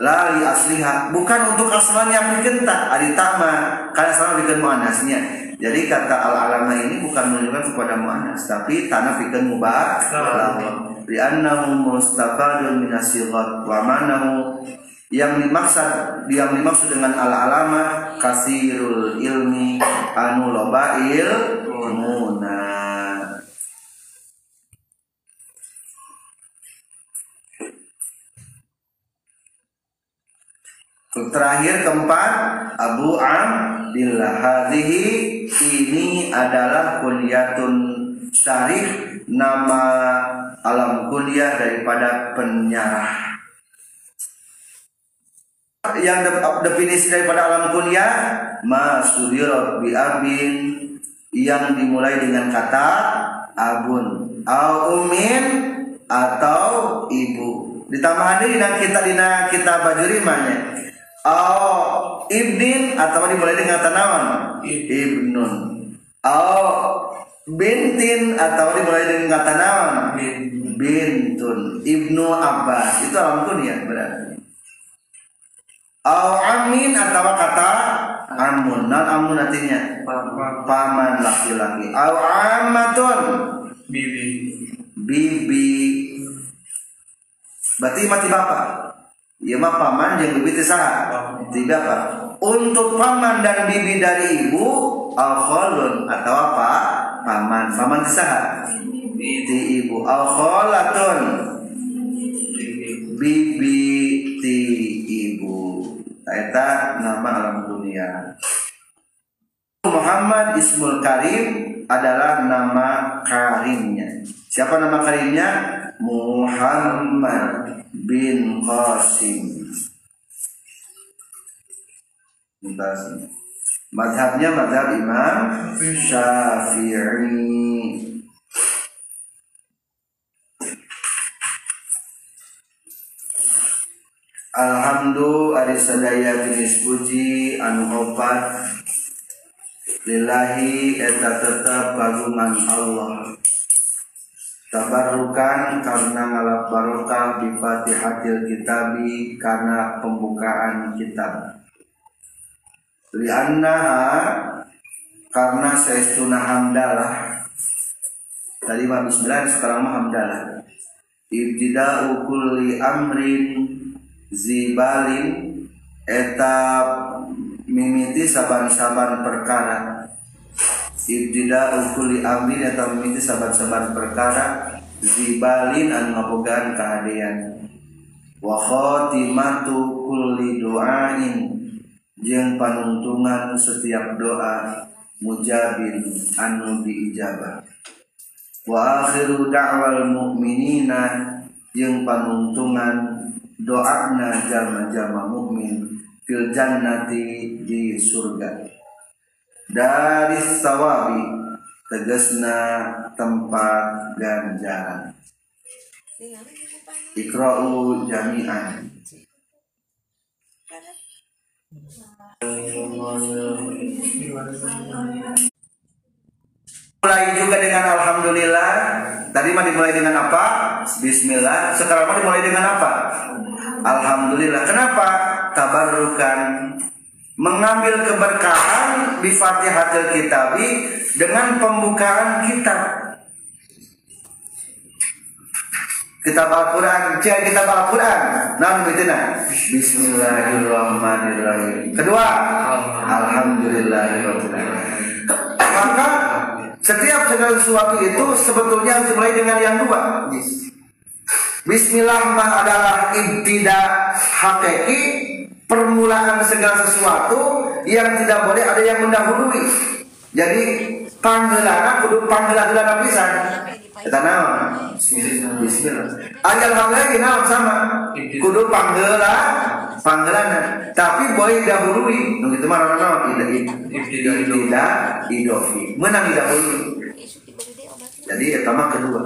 Lali asliha. Bukan untuk asalnya bikin tak. Aditama karena sama bikin muanasnya jadi kata al alama ini bukan menunjukkan kepada muanas tapi tanah bikin mubah li'annahu mustafadun min asighat wa manahu. Yang dimaksud yang dimaksud dengan al alama kasirul ilmi anu loba ilmuna Terakhir keempat Abu Abdillah. Hadhihi ini adalah kuliatun syarif nama alam kuliah daripada penyarah yang definisi daripada alam kuliah masudir bi abin yang dimulai dengan kata abun au atau ibu. Ditambah dan kita dina kita bajuri mana Au ibnin atau dimulai dengan tanaman ibnun. Au bintin atau dimulai dengan kata naon? Bintun. Ibnu abbas. Itu alam kunyah berarti. Au amin atau kata amun. Non amun artinya? Paman. Laki-laki. Au amatun bibi. Bibi. Berarti mati bapak Ya mah paman yang bibi sah. Tiga apa? Untuk paman dan bibi dari ibu alkholun atau apa? Paman. Paman sah. Ti ibu alkholatun. Bibi ti ibu. Eta nama alam dunia. Muhammad Ismul Karim adalah nama karimnya. Siapa nama karimnya? Muhammad bin Qasim. Madhabnya madhab Imam Syafi'i. Alhamdulillah ari sadaya jenis puji anu opat lillahi eta tetap kagungan Allah Tabarukan karena ngalap barokah di Fatihatil Kitabi karena pembukaan kitab. Lianna karena seistuna hamdalah. Tadi mah bismillah sekarang mah hamdalah. Ibtida'u kulli amrin zibalin etap mimiti saban-saban perkara ibtida ukuli amin atau mimiti saban-saban perkara zibalin an ngabogaan kehadean wa khatimatu kulli du'ain jeung panuntungan setiap doa mujabin anu diijabah wa akhiru da'wal mu'minina jeung panuntungan doana jama-jama mukmin fil jannati di surga dari sawabi tegasna tempat ganjaran ikra'u jami'an. Mulai juga dengan alhamdulillah. Tadi mah dimulai dengan apa? Bismillah. Sekarang mah dimulai dengan apa? Alhamdulillah. Kenapa? Tabarrukan mengambil keberkahan di Fatihatul Kitabi dengan pembukaan kitab. Kitab Al-Quran, cek kitab Al-Quran. Nah, betina. Bismillahirrahmanirrahim. Kedua, Alhamdulillahirrahmanirrahim. Maka setiap segala sesuatu itu sebetulnya harus dimulai dengan yang dua. Bismillah adalah ibtidah hakiki permulaan segala sesuatu yang tidak boleh ada yang mendahului. Jadi panggilan kudu panggilan dulu pisan. Kita naon? Bismillah. Ajal lagi naon sama. Kudu panggilan panggilan tapi boleh dahului. Nu kitu mah naon tidak tidak idofi. Menang didahului. Jadi eta kedua.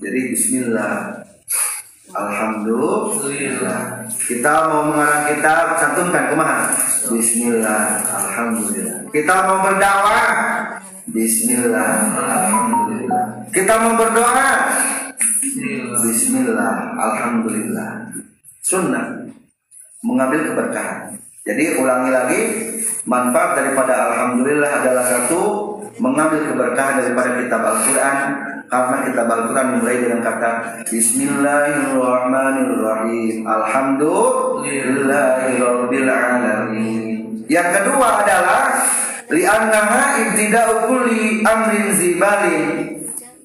Jadi bismillah Alhamdulillah. Kita mau mengarang kitab cantumkan kumaha? Bismillah. Alhamdulillah. Kita mau berdakwah? Bismillah. Alhamdulillah. Kita mau berdoa? Bismillah. Alhamdulillah. Sunnah mengambil keberkahan. Jadi ulangi lagi manfaat daripada alhamdulillah adalah satu mengambil keberkahan daripada kitab Al-Qur'an karena kita Al-Quran mulai dengan kata Bismillahirrahmanirrahim Alhamdulillahirrahmanirrahim Yang kedua adalah Li'annaha ibtida'u kulli amrin zibalin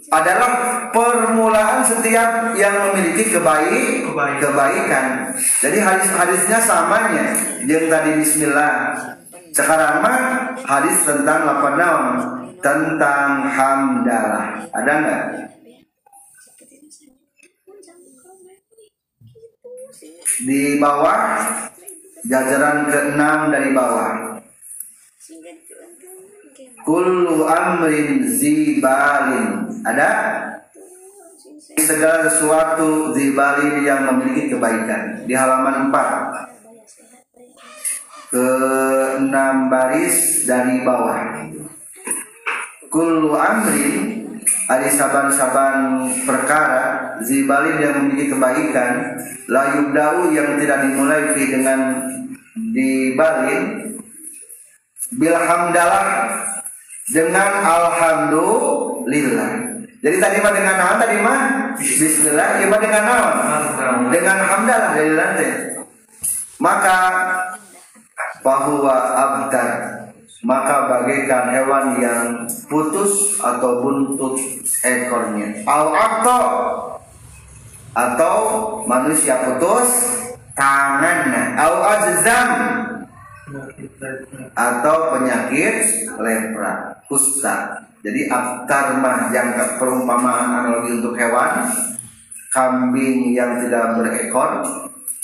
adalah permulaan setiap yang memiliki kebaik, kebaikan. Jadi hadis-hadisnya samanya yang tadi bismillah. Sekarang mah hadis tentang apa naon? Tentang hamdalah. Ada enggak? Di bawah jajaran ke-6 dari bawah. Kullu amrin zibalin. Ada? Segala sesuatu zibalin yang memiliki kebaikan. Di halaman 4. Ke 6 baris dari bawah. Kullu amrin ada saban-saban perkara zibalin yang memiliki kebaikan la yubda'u yang tidak dimulai dengan dibalin bilhamdalah dengan alhamdulillah. Jadi tadi mah dengan naon tadi mah bismillah, ya mah dengan naon? Dengan hamdalah dari lantai. Maka bahwa abtar maka bagaikan hewan yang putus atau buntut ekornya. Al atau atau manusia putus tangannya. Al ajzam atau penyakit lepra, kusta. Jadi aftar mah yang perumpamaan analogi untuk hewan, kambing yang tidak berekor,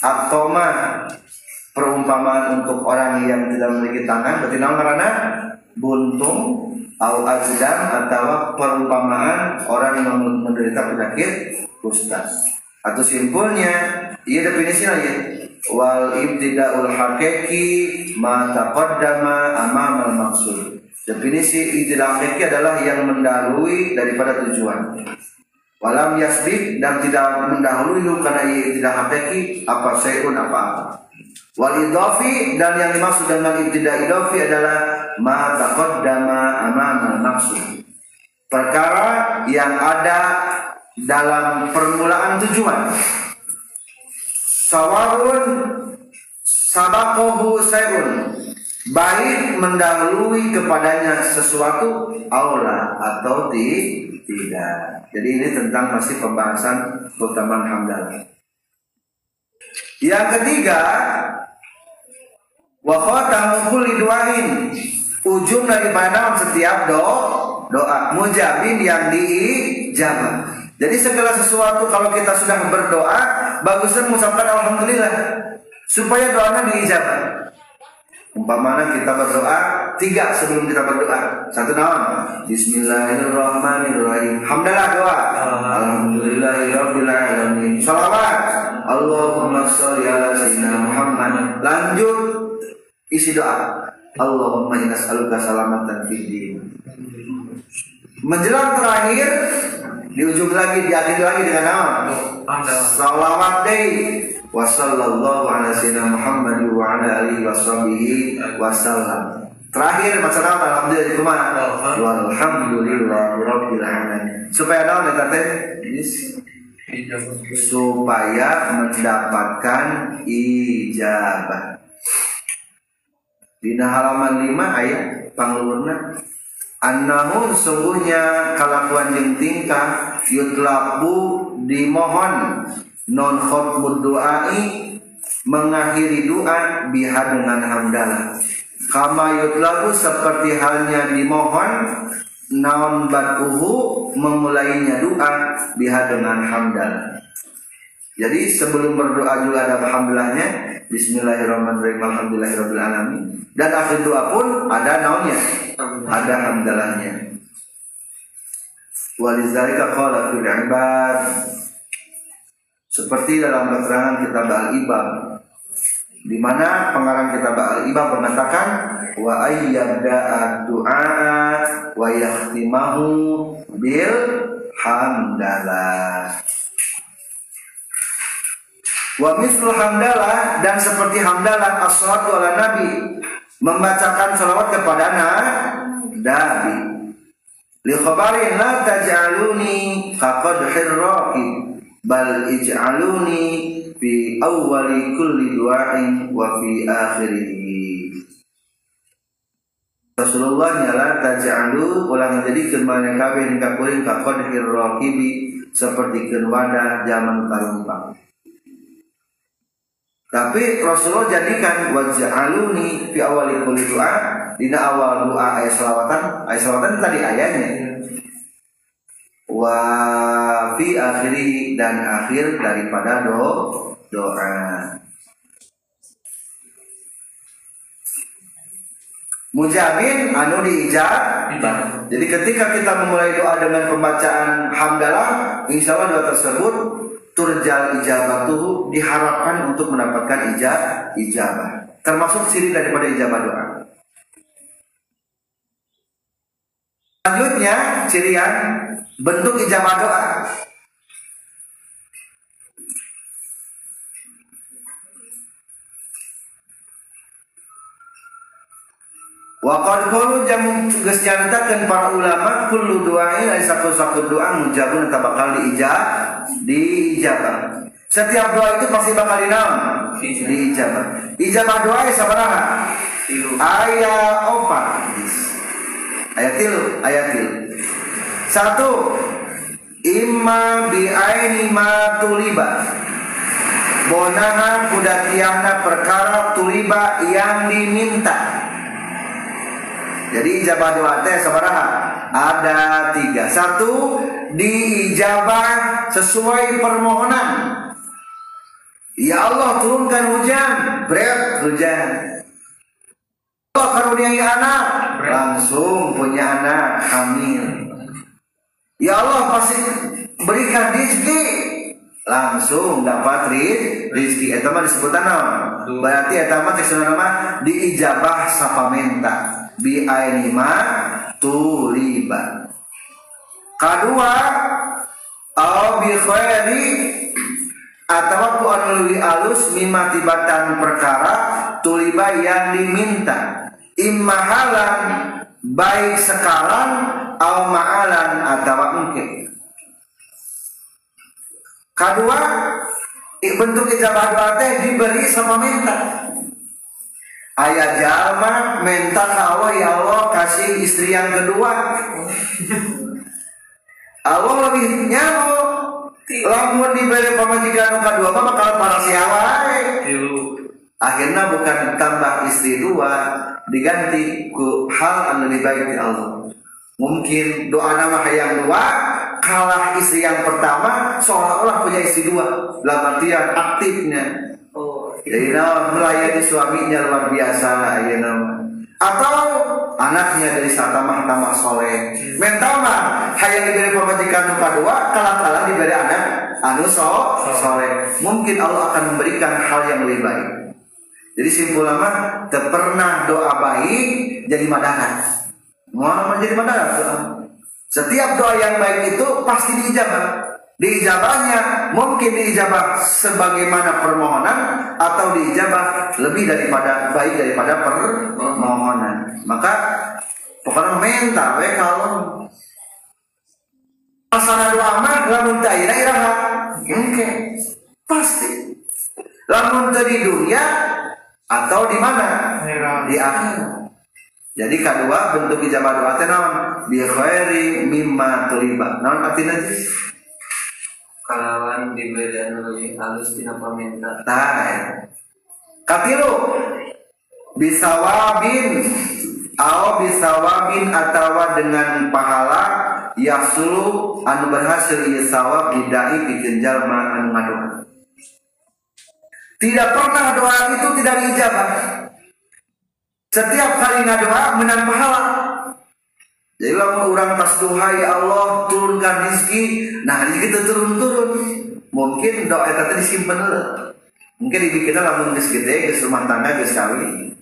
atau mah perumpamaan untuk orang yang tidak memiliki tangan, berarti karena buntung, au azdam atau perumpamaan orang yang menderita penyakit kusta. Atau simpulnya, iya definisinya ya wal ibtida'ul hakiki ma taqaddama amamal maksud. Definisi ibtida' hakiki adalah yang mendahului daripada tujuan. Walam yasbik dan tidak mendahului karena ibtida' hakiki apa sayun apa apa. Wal idafi dan yang dimaksud dengan ibtida' idafi adalah ma taqaddama amamal maksud. Perkara yang ada dalam permulaan tujuan Sawarun sabakohu sayun baik mendahului kepadanya sesuatu aula atau di, tidak. Jadi ini tentang masih pembahasan keutamaan hamdalah. Yang ketiga, wa khatamu kulli duain. Ujung daripada setiap doa, doa mujabin yang diijabah. Jadi segala sesuatu kalau kita sudah berdoa, bagusnya mengucapkan alhamdulillah supaya doanya diijabah. Umpamanya kita berdoa tiga sebelum kita berdoa. Satu nama Bismillahirrahmanirrahim. Hamdalah doa. Alhamdulillahirobbilalamin. Salawat. Allahumma sholli ala sayyidina Muhammad. Lanjut isi doa. Allahumma inna as'aluka salamatan fid din. Menjelang terakhir di ujung lagi diakhiri lagi dengan nama salawat deh. Wa sallallahu ala sayyidina Muhammad wa ala alihi wa wasallam terakhir masalah alhamdulillah walhamdulillah rabbil alamin. Supaya naon ya teh supaya mendapatkan ijabah. Di halaman 5 ayat pangluhurna Annahu sungguhnya kelakuan yang tingkah yutlabu dimohon non khutbud doai mengakhiri doa biha dengan hamdalah. Kama yutlabu seperti halnya dimohon naon batuhu memulainya doa biha dengan hamdalah jadi sebelum berdoa juga ada alhamdulillahnya Bismillahirrahmanirrahim Alhamdulillahirrahmanirrahim. Dan akhir doa pun ada naonnya Ada hamdalahnya Walizalika qala fil ibad. Seperti dalam keterangan kitab Al-Ibab di mana pengarang kitab Al-Ibab mengatakan wa ayyabda du'a wa yahtimahu bil hamdalah Wa mislu hamdalah dan seperti hamdalah as-salatu ala nabi membacakan salawat kepada Nabi. li khabarin la taj'aluni kaqadhir raqib bal ij'aluni fi awwali kulli du'ain wa fi akhirih Rasulullah nyala taj'alu ulah menjadi mana kabeh ka kuring ka qadhir raqibi seperti wadah zaman tarumpang tapi Rasulullah jadikan waj'aluni fi awali kulli doa dina awal doa ayat selawatan. Ayat selawatan tadi ayatnya. Wa fi akhiri dan akhir daripada do doa. Mujamin anu diijab. Jadi ketika kita memulai doa dengan pembacaan hamdalah Insya Allah doa tersebut Turjal tuh diharapkan untuk mendapatkan ijab, ijabah Termasuk ciri daripada ijabah doa Selanjutnya cirian bentuk ijabah doa. Wakar kalu jam geus nyaritakeun para ulama kullu ari satu-satu doa mujabun tak bakal diijab diijabah. Setiap doa itu pasti bakal dinaon? Diijabah. Ijabah doa sabaraha? Ayat opat. Ayat tilu, ayat tilu. Satu, imma bi aini ma tuliba. Bonaha kudatiana perkara tuliba yang diminta. Jadi ijabah doa teh sabaraha? Ada tiga. Satu, diijabah sesuai permohonan. Ya Allah turunkan hujan, berat hujan. Allah karuniai anak, langsung punya anak hamil. Ya Allah pasti berikan rezeki langsung dapat rezeki eta mah disebutan naon berarti eta mah diijabah sapamenta bi ainima tuliba kedua au bi khairi atau ku anu alus mimma tibatan perkara tuliba yang diminta. Immahalan baik sekarang au ma'alan atau mungkin. Kedua bentuk ijabah teh diberi sama minta ayah jalma minta Allah ya Allah kasih istri yang kedua. Allah lebih nyamuk lamun diberi pemajikan kedua mah bakal para siapa akhirnya bukan tambah istri dua diganti ku hal yang lebih baik di Allah. Mungkin doa nama yang dua kalah istri yang pertama seolah-olah punya istri dua. Dalam artian aktifnya. Oh, jadi nama melayani suaminya luar biasa ya nama. Atau anaknya dari satamah tamah soleh. Mental mah hayang diberi pemajikan lupa dua, kalah kalah diberi anak anu so, soleh. Mungkin Allah akan memberikan hal yang lebih baik. Jadi simpul lama, pernah doa baik jadi madahan. Mau menjadi mana? Setiap doa yang baik itu pasti diijabah. Diijabahnya mungkin diijabah sebagaimana permohonan atau diijabah lebih daripada baik daripada permohonan. Maka pokoknya minta we kalau masalah doa mah lamun teu iraha. Oke. Pasti. Lamun di dunia atau di mana? Di akhirat. Jadi kedua bentuk ijabah doa teh naon? Bi khairi mimma tuliba. Naon artinya? Kalawan diberi lebih halus tina paminta. Ya. Katilu bisawabin atau bisawabin atawa dengan pahala yasulu anu berhasil ieu sawab didai pikeun jalma anu ngadoa. Tidak pernah doa itu tidak diijabah. Setiap kali ngadoa menang pahala. Jadi lamun orang pas doa ya Allah turunkan rezeki, nah rezeki itu turun-turun. Mungkin doa itu disimpan dulu. Mungkin dibikin lamun geus gede, geus rumah tangga, geus kawin.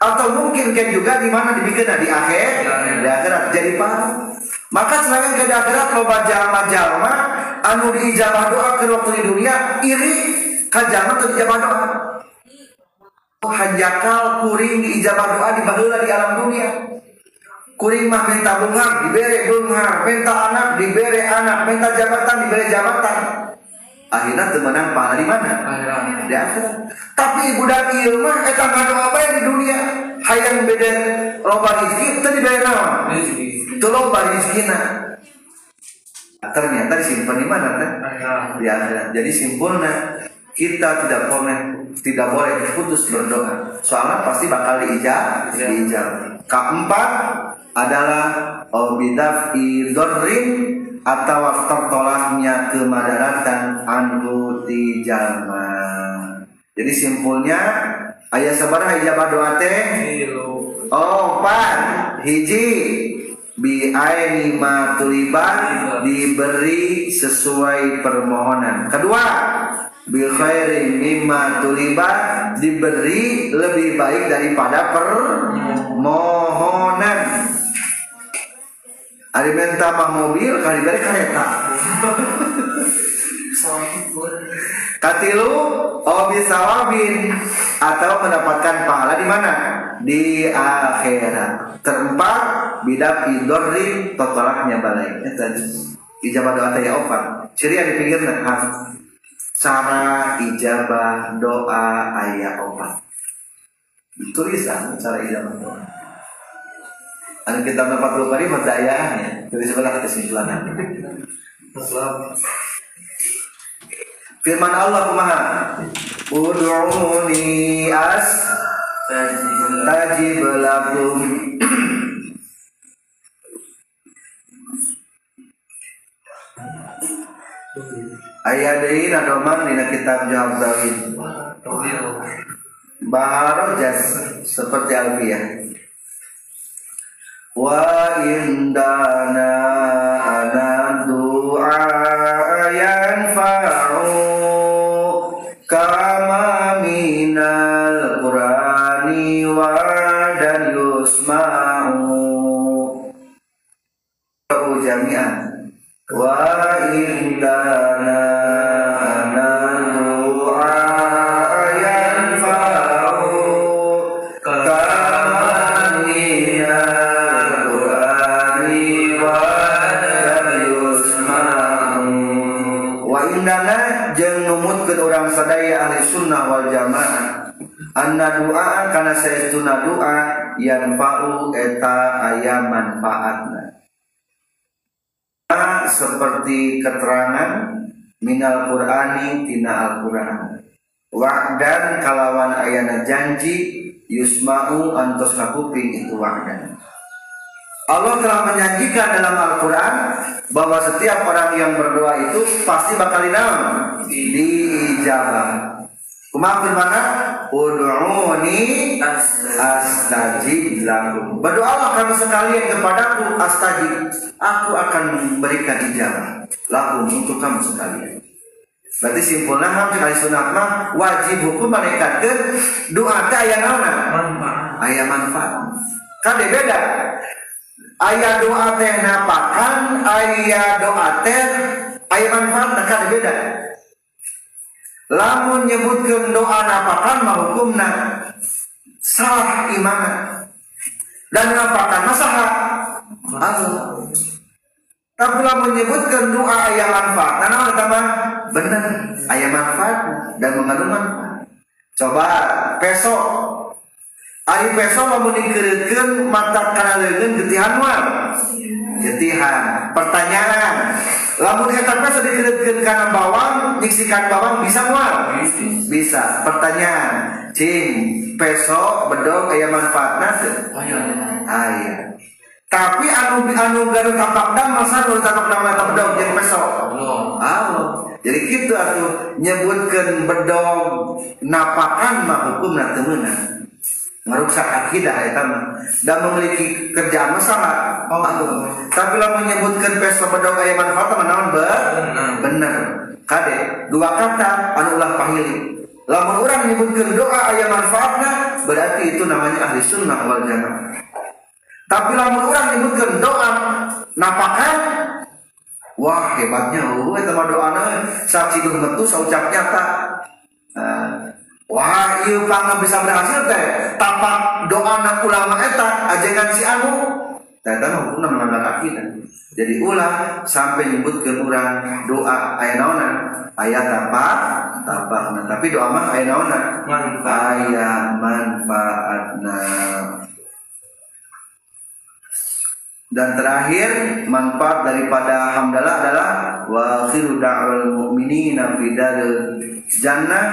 Atau mungkin kan juga di mana dibikin di akhir, di akhirat jadi pahala. Maka selain ke akhirat loba jalma-jalma anu diijabah doa ke waktu di dunia iri kajalma tuh diijabah doa hanjakal kuring di ijabah doa di baheula di alam dunia kuring mah minta bunga diberi bunga. Minta anak diberi anak. Minta jabatan diberi jabatan. Akhirnya temenan pahala di mana? Di akhirat. Tapi budak ieu mah eta ngadoa bae di dunia. Hayang beda loba rezeki teu dibere naon teu loba rezekina ternyata disimpan di mana kan di akhirat. Jadi simpulnya kita tidak boleh tidak boleh putus berdoa. Soalnya pasti bakal diijab, Iya. diijab. Keempat adalah obidaf idorrin atau tertolaknya kemadaratan anhu tijama. Jadi simpulnya ayat sebarah ijabah doa teh Kilo. Oh, empat hiji bi aini ma tulibat diberi sesuai permohonan. Kedua, bil khairin mimma tulibat diberi lebih baik daripada permohonan. Ari minta mah mobil, kali beri kereta. Katilu obi sawabin atau mendapatkan pahala di mana? Di akhirat. Terempat bidak idorri totolaknya balai. Eta ijabah doa teh opat. Ciri yang di pinggirna ah, cara ijabah doa ayat opat. Tulisan cara ijabah doa. Anu kita dapat puluh kali perdayaannya dari sebelah kesimpulan. Firman Allah kumaha? Ud'uni as tajib lakum. Ayat deui nadoman dina kitab Jawab Tauhid. Baharo jas seperti Alfiyah. Wa indana ana du'a yanfa'u kama minal qur'ani wa dan yusma'u jami'an doa yang fa'u eta aya manfaatna seperti keterangan minal qur'ani tina al-qur'an wa'dan kalawan ayana janji yusma'u antos kapuping itu wa'dan Allah telah menjanjikan dalam Al-Quran bahwa setiap orang yang berdoa itu pasti bakal dinaun diijabah. Kumaha firmana? Ud'uni astajib lakum. Berdoalah kamu sekalian kepadaku astajib. Aku akan memberikan ijabah lakum untuk kamu sekalian. Berarti simpulnya ham sekali sunat mah wajib hukum mereka ke doa teh aya naonna? Manfaat. Manfaat. Kan beda. Aya doa teh napakan, aya doa teh aya manfaat kan beda. Lamun nyebutkeun doa napakan mah hukumna salah imana. Dan napakan? Allah. Tapi lamun menyebutkan doa aya manfaat, nah naon eta mah? Bener, aya manfaat dan mengandung manfaat. Coba peso Ari peso lamun dikeureukeun mata kana leungeun getihan moal. Getihan. Pertanyaan, lamun eta peso dikeureukeun kana bawang, nyiksikan bawang bisa moal? Bisa. Pertanyaan, cing peso bedog aya manfaatna teu? Aya. Tapi anu anu garu tapak dam masa nu tapak dam eta bedog jeung peso. Allah. Jadi gitu atuh nyebutkeun bedog napakan mah hukumna teu meunang. Merusak akidah eta mah dan memiliki kerjaan masalah. Oh. Tapi lamun menyebutkan peso bedog aya manfaat mah naon be? Bener. Kade dua kata anu ulah pahili. Lamun orang menyebutkan doa aya manfaatna berarti itu namanya ahli sunnah wal jamaah. Tapi lamun orang menyebutkan doa napakan Wah hebatnya oh eta mah doana saciduh metu saucap nyata. Nah, Wah, ieu pang bisa berhasil teh. Tapak doa anak ulama eta ajengan si anu Ternyata hukumnya melanggar akidah. Jadi ulah sampai nyebut ke orang doa ayat naonan ayat apa apa nah, tapi doa mah ayat naonan ayat manfaatna. Dan terakhir manfaat daripada hamdalah adalah wa akhiru da'wal mu'minina fi jannah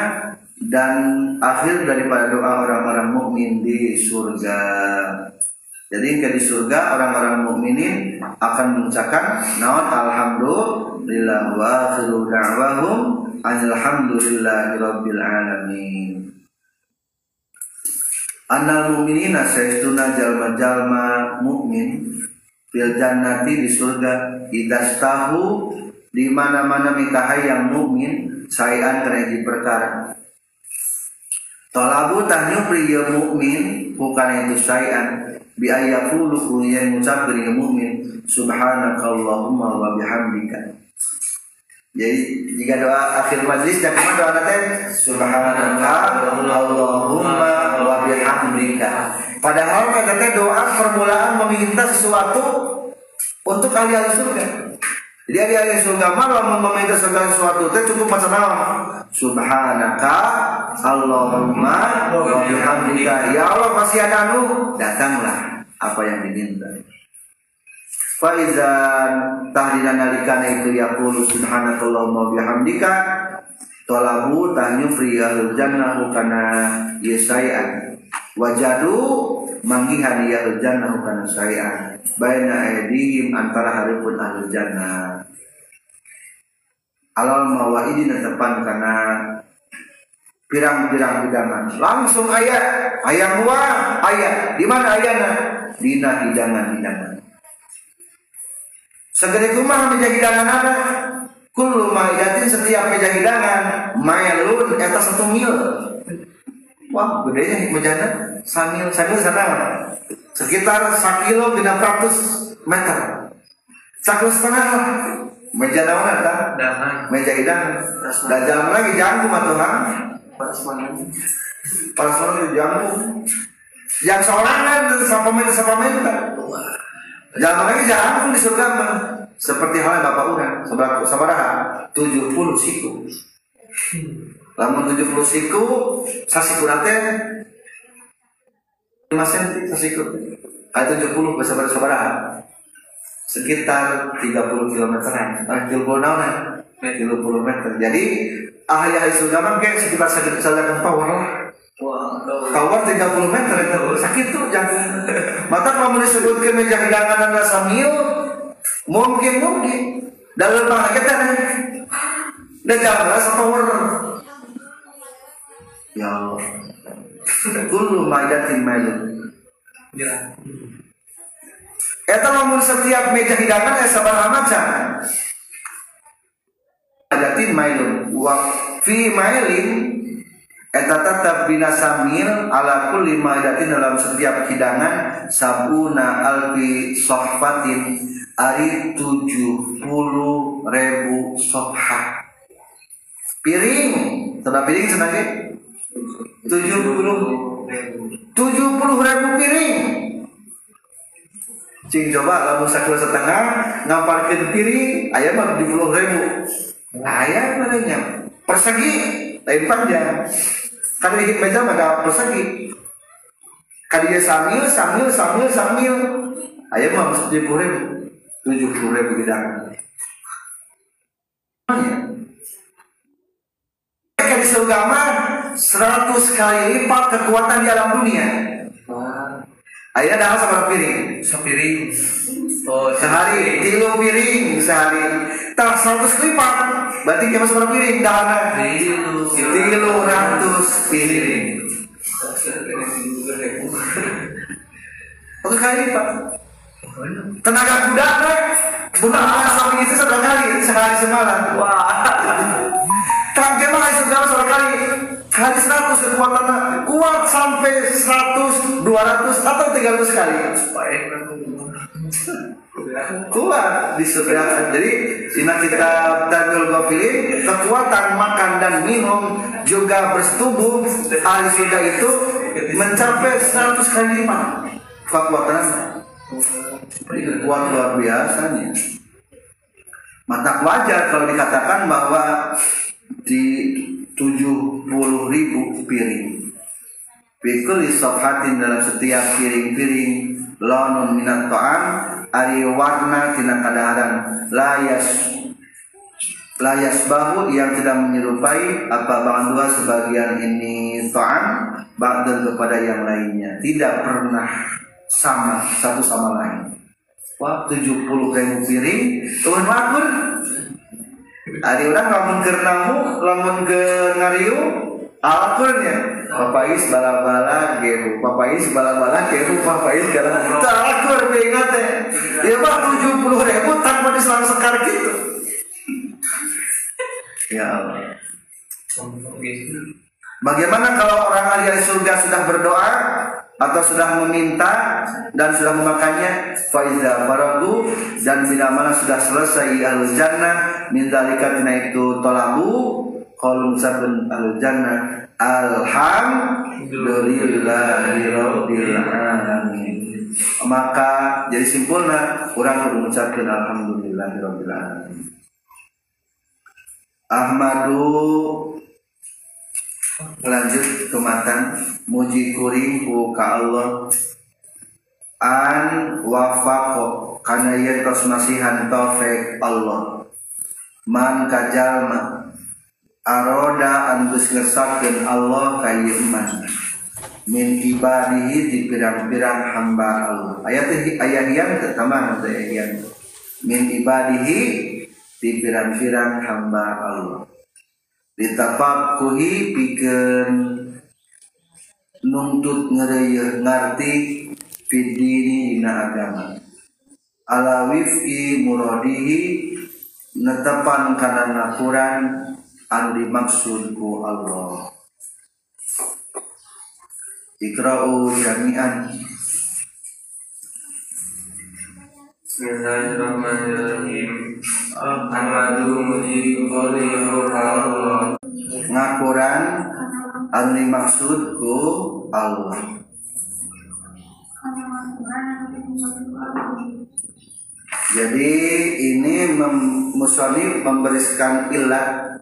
dan akhir daripada doa orang-orang mukmin di surga. Jadi ke di surga orang-orang mukminin akan mengucapkan naon alhamdulillah wa akhiru da'wahum alhamdulillahi rabbil alamin. Annal mu'minina sayyiduna jalma-jalma mukmin fil jannati di surga idastahu di mana-mana mitahai yang mukmin sayan di perkara Talabu tahnya pria mukmin bukan itu sayan bi ayaqulu yang ngucap pria mukmin subhanakallahumma wa bihamdika. Jadi jika doa akhir majlis dan ke mana doa nanti subhanaka Allahumma wa bihamdika. Padahal kata doa permulaan meminta sesuatu untuk ahli-ahli surga jadi ahli-ahli surga malah meminta segala sesuatu itu cukup macam nama subhanaka Allahumma wa bihamdika. Ya Allah pasti ada anu. Datanglah apa yang diminta. Faizan tahdina nalikana itu yaqulu subhanakallahumma bihamdika talabu tahnya pria jannah kana wajadu manggihan ya jannah kana sai'an baina aidihim antara haripun ahli jannah. Alal mawaidi tepan kana pirang-pirang hidangan. Langsung ayat. Ayat dua ayat. Di mana ayatnya? Dina hidangan hidangan Segede kumah meja hidangan ada. Kullu maidatin setiap meja hidangan. Mayalun eta satu mil Wah gedenya mejana Samil, samil sana. Sekitar sakilo 600 meter. Sakilo setengah. Lah Meja eta Damai. Meja hidangan Dan jalan lagi jangku mah Tuhan Pas mana? Pas lagi jangku Yang sorangan Sapa meter sapa meter Jangan lagi jangan di surga mah. Seperti halnya bapak orang seberapa sabaraha 70 siku. Lamun 70 siku sasiku nate 5 cm sasiku. Kayak 70 bahasa pada sabaraha. Sekitar 30 km an. Ah, 30 naon 30 meter. Jadi ahli-ahli surga mah kayak sekitar sekitar power lah. Wah, Kawat 30 meter itu sakit tuh jangan. Mata kamu disebutkan meja hidangan anda samil, mungkin mungkin dalam bahasa kita nih. Dan jangan power. Ya Allah. Kullu maidatin mailun. Ya. Eta lamun setiap meja hidangan ya sabaraha macam. Maidatin mailun wa fi mailin Eta tetap bina samil ala kulli maidatin dalam setiap hidangan sabuna albi sohfatin ari tujuh puluh ribu sohha piring tanda piring senangnya tujuh puluh tujuh puluh ribu piring. Cing coba lalu sakul setengah ngamparkin piring ayam mah tujuh puluh ribu. Ayam namanya persegi lain panjang kan di meja ada persegi. Kan dia sambil sambil sambil sambil. Ayam mah tujuh puluh ribu. Tujuh puluh ribu hidangan Mereka di surga mah 100 kali lipat kekuatan di alam dunia. Akhirnya dah sama piring. Sepiring. Oh, Sehari tilu piring sehari. Tak 100 lipat. Berarti kita sama piring dah Tilu. tilu ratus piring. Satu kali lipat. Tenaga kuda kan? Bukan sapi itu satu kali sehari semalam. Wah. Surga satu kali kali 100 kekuatannya kuat sampai 100, 200 atau 300 kali. Kuat di surga. Jadi Sina kita Tanul Ghafilin kekuatan makan dan minum juga bersetubuh ahli surga itu mencapai 100 kali lipat kekuatannya. kuat luar biasanya maka wajar kalau dikatakan bahwa di 70 ribu piring. Bikul isofhatin dalam setiap piring-piring Lonun minat ta'am Ari warna tina kadaharan. Layas Layas bahu yang tidak menyerupai Apa ba'dua sebagian ini ta'am Ba'dul kepada yang lainnya. Tidak pernah sama Satu sama lain. Wah 70 ribu piring. Tuhan makur Ari orang lamun ke namu Lamun ke ngariu Alakurnya Papais bala-bala geru Papais bala-bala geru Papais galah Tak alakur ingat ya. Ya pak 70 ribu tanpa diselang sekar gitu. Ya Allah. Bagaimana kalau orang ahli surga sudah berdoa atau sudah meminta dan sudah memakannya faiza faragu dan bila mana sudah selesai ahlu jannah min dzalika itu tolabu qalu sabun ahlu jannah. Alhamdulillahi rabbil alamin. Maka jadi simpulnya orang mengucapkan alhamdulillahi rabbil alamin. Ahmadu lanjut ke matan muji kuring ku ka Allah. An wafaqo. Kana yen tos masihan taufik Allah. Man kajalma. Aroda an geus Allah ka ieu man min ibadihi di pirang-pirang hamba Allah. Ayat ayat yang pertama ayat yang min ibadihi di pirang-pirang hamba Allah ditapakuhi pikeun nuntut ngereuyeun ngarti fidini dina agama. Ala wifki muradihi netepan kana nakuran anu dimaksud ku Allah. Ikra'u jami'an Bismillahirrahmanirrahim. Ahmadu muji Allah ngakuran anu dimaksud ku Allah Jadi ini mem, musonif memberikan ilah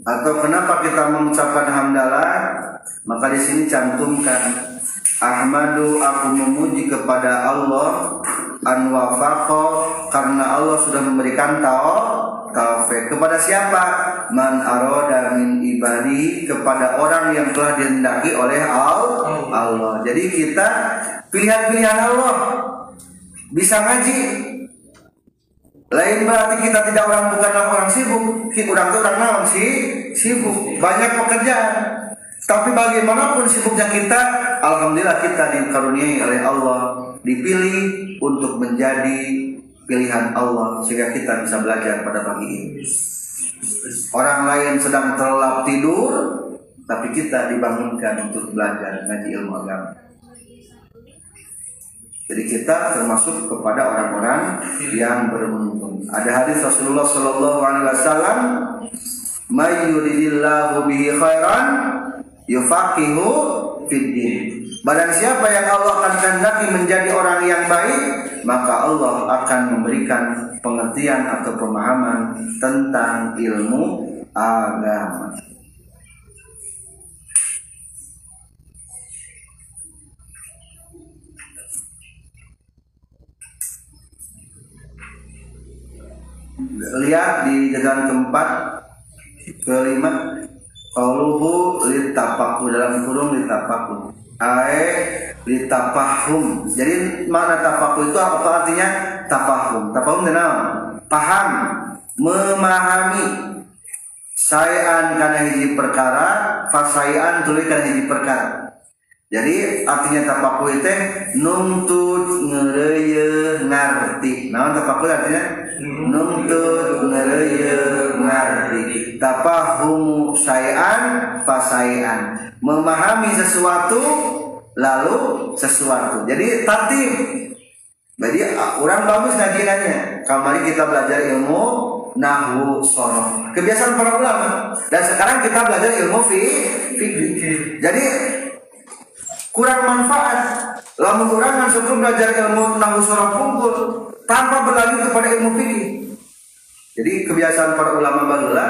atau kenapa kita mengucapkan hamdalah? Maka di sini cantumkan Ahmadu aku memuji kepada Allah an wafaqo karena Allah sudah memberikan tau taufik kepada siapa? Man aroda min ibadi kepada orang yang telah dihendaki oleh Allah. Jadi kita pilihan-pilihan Allah. Bisa ngaji. Lain berarti kita tidak orang bukanlah orang sibuk. Orang itu orang naon sih? Sibuk. Banyak pekerjaan. Tapi bagaimanapun sibuknya kita alhamdulillah kita dikaruniai oleh Allah dipilih untuk menjadi pilihan Allah sehingga kita bisa belajar pada pagi ini orang lain sedang terlelap tidur tapi kita dibangunkan untuk belajar ngaji ilmu agama jadi kita termasuk kepada orang-orang yang beruntung. Ada hadis Rasulullah Shallallahu Alaihi Wasallam, "Mayyuridillahu bihi khairan yufaqihu fiddin." Badan siapa yang Allah akan kehendaki menjadi orang yang baik, maka Allah akan memberikan pengertian atau pemahaman tentang ilmu agama. lihat di dengan keempat kelima qauluhu litapaku dalam kurung litapaku ae litapahum jadi mana tapaku itu apa? Artinya? Tapahum tapahum kenal paham. Memahami. Sayan karena hiji perkara fasayan tulis karena hiji perkara jadi artinya tapaku itu nuntut ngereye ngarti nah tapaku artinya? Nuntut ngereye ngarti tapahum sayan fasayan memahami sesuatu lalu sesuatu. Jadi tertib jadi orang bagus ngajiannya kemarin kita belajar ilmu nahu sorof kebiasaan para ulama. Dan sekarang kita belajar ilmu fi fikih. Jadi kurang manfaat. Lamun orang yang sebelum belajar ilmu tentang usul pungkul tanpa berlanjut kepada ilmu fikih. Jadi kebiasaan para ulama baheula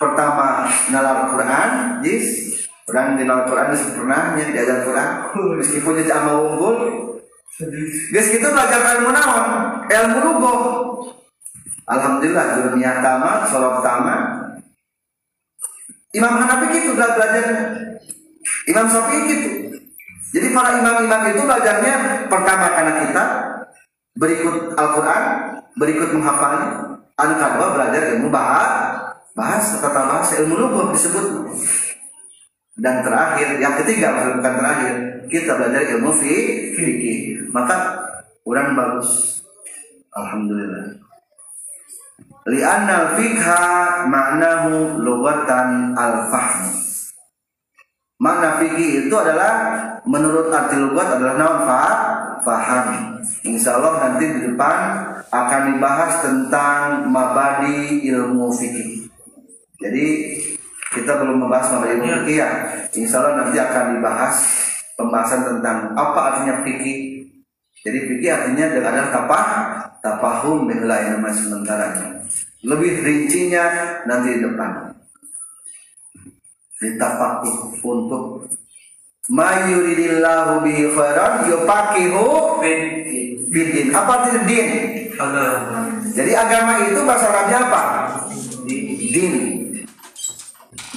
pertama nalar Quran jis orang di Quran geus pernah nya diajar Quran meskipun jadi ama unggul geus kitu belajar ilmu naon? Ilmu rubuh Alhamdulillah dunia tamat sholat tamat Imam Hanafi gitu belajar Imam Syafi'i gitu jadi para imam-imam itu belajarnya pertama karena kita berikut Al-Quran, berikut menghafalnya. Anu kedua belajar ilmu bahas, bahas tata bahasa ilmu lughah disebut. Dan terakhir, yang ketiga bukan terakhir, kita belajar ilmu fikih. Maka orang bagus. Alhamdulillah. Li'anna al-fikha ma'nahu lughatan al-fahmu. Makna fikih itu adalah menurut arti lugat adalah naon fa faham. Insya Allah nanti di depan akan dibahas tentang mabadi ilmu fikih. Jadi kita belum membahas mabadi ilmu fikih ya. Insya Allah nanti akan dibahas pembahasan tentang apa artinya fikih. Jadi fikih artinya adalah tapah tapahum billahi nama sementara. Lebih rincinya nanti di depan ditapakuh untuk mayuridillahu bihi khairan yufaqihu bidin. Apa artinya din? Agama. Jadi agama itu bahasa Arabnya apa? Din.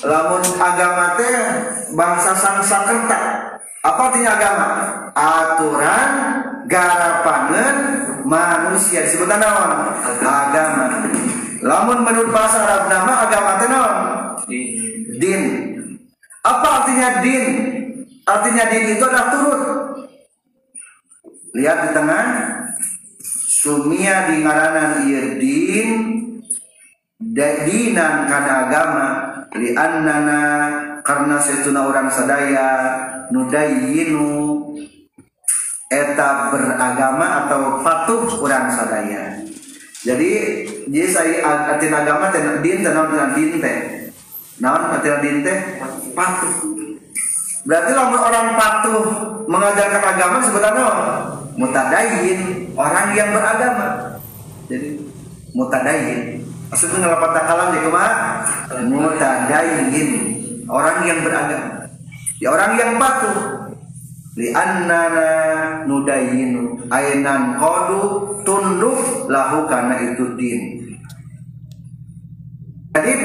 Lamun agama teh bahasa Sanskerta. Apa artinya agama? Aturan garapangan manusia disebut naon? Agama. Lamun menurut bahasa Arab nama agama teh naon? Din. Apa artinya din? Artinya din itu adalah turut. Lihat di tengah. Sumia di ngaranan ieu din dinan kana agama li annana karena setuna orang sadaya nudayyinu eta beragama atau patuh orang sadaya. Jadi jadi saya agama din teh naon din teh. Naon arti din teh patuh. Berarti lamun orang patuh mengajarkan agama sebenarnya mutadayin, orang yang beragama. Jadi mutadayin. Maksudnya ngelapat takalan di kumah mutadayin, orang yang beragama. Ya orang yang patuh. Li annana nudayinu ainan kodu tunduk lahu karena itu din.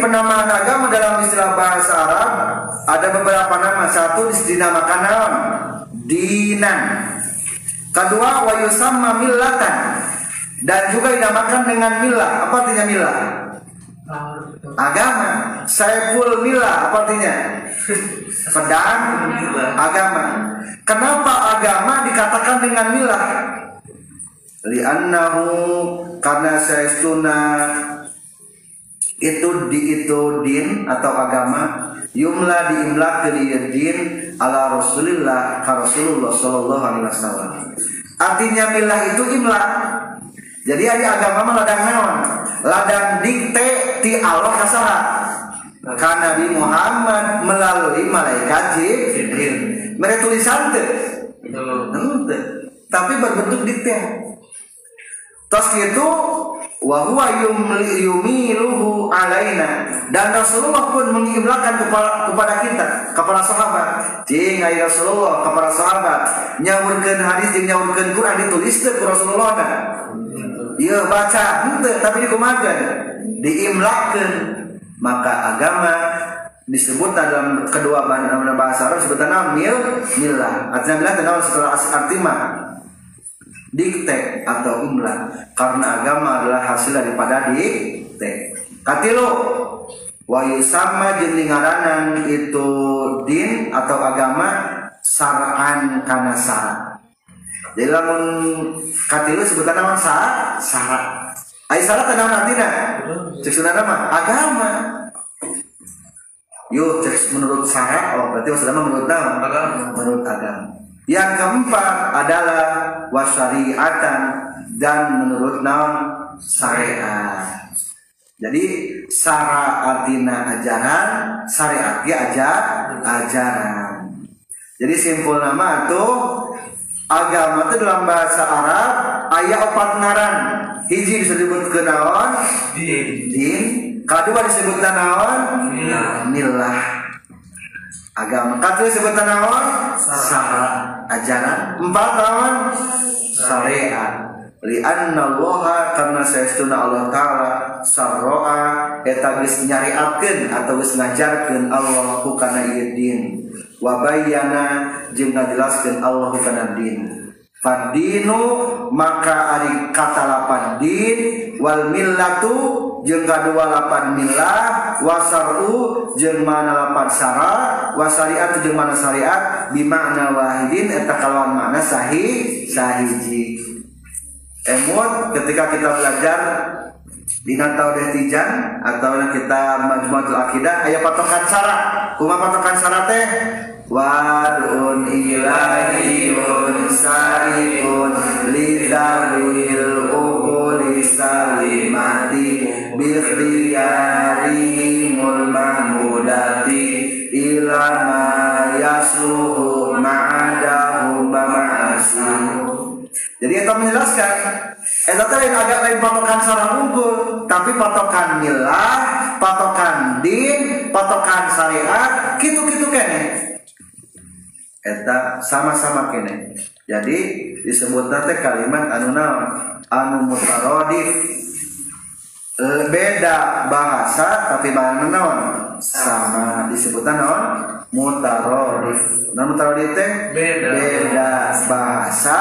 Penamaan agama dalam istilah bahasa Arab ada beberapa nama. Satu dinamakan naon? Dinan. Kedua wa yusamma millatan. Dan juga dinamakan dengan milah. Apa artinya milah? Agama. Saiful milah apa artinya? Pedang agama. Kenapa agama dikatakan dengan milah? Li'annahu karena saistuna itu di itu din atau agama yumla diimlak dari din ala rasulillah ka rasulullah sallallahu alaihi wasallam. Artinya milah itu imlak. Jadi ada agama ladang naon ladang dikte ti Allah kasara karena Nabi Muhammad melalui malaikat Jibril. Mereka tulisan teh. Tapi berbentuk dikte Terus itu wahwa yumiluhu alaina. Dan Rasulullah pun mengiblakan kepada kepada kita kepada sahabat. Jeung ai Rasulullah kepada sahabat. Nyaurkeun hadis jeung nyaurkeun Quran ditulis teh ku Rasulullah kan ieu baca henteu tapi dikumakeun diimlakeun. Maka agama disebut dalam kedua bahasa Arab sebutannya mil milah artinya milah tenang setelah arti mah dikte atau imla karena agama adalah hasil daripada dikte katilu wa yusama jeningaranan itu din atau agama saraan kana sara jadi lamun katilu sebutan nama sara sara ai sara teh naon artina cek nama agama. Yuk cek menurut sara oh berarti maksudnya menurut nama. Menurut agama yang keempat adalah wasyariatan dan menurut naon syariat. Jadi sara artina ajaran, syariat ajar ajaran. Jadi simpul nama itu agama itu dalam bahasa Arab ayat opat ngaran hiji disebut kenaon Din. din kedua disebut naon Milah. Agama ketiga disebut naon Sara. ajaran. Empat naon syariat lianna Allah karena saestuna Allah taala sarroa. Eta geus nyariatkeun atau geus ngajarkeun Allah ku kana ieu din. Wa bayyana jeung ngajelaskeun Allah ku kana din. Fadinu maka ari kata lapan din. Wal millatu jeung kadua lapan millah wasaru jeung mana lapan syara wasariat jeung mana syariat bimakna wahidin eta kalawan makna sahih sahiji. Emut ketika kita belajar Dina Taudah Tijan atau kita Majmuatul Akidah aya patokan cara kumaha patokan cara teh wadun ilahiyun sarifun lidawil ukuli salimati bikhtiyarihimul mahmudati ilama yasluhu ma'adahum bama'asihum jadi kita menjelaskan Eta teh lain agak lain patokan sarang unggul Tapi patokan milah Patokan din Patokan syariat Gitu-gitu kene. Eta sama-sama kene. Jadi disebut teh kalimat anu naon? Anu mutarodif. Eh, beda bahasa tapi bahasa naon sama disebutkan naon? Mutarodif nah mutarodif teh? Beda. beda bahasa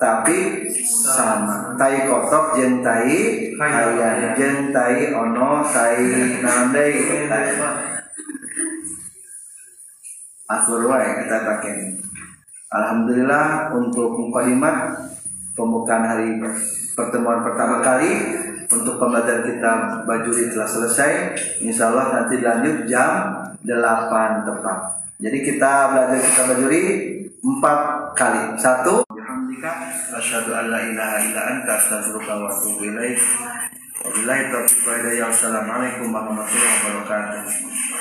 tapi sama. Tai kotok jeung tai hayang jeung tai ono tai naon deui wae kita pakai. Alhamdulillah untuk mukadimah pembukaan hari pertemuan pertama kali untuk pembelajaran kita bajuri telah selesai Insya Allah nanti lanjut jam 8 tepat. Jadi kita belajar kita bajuri empat kali. Satu Alhamdulillah asyhadu warahmatullahi wabarakatuh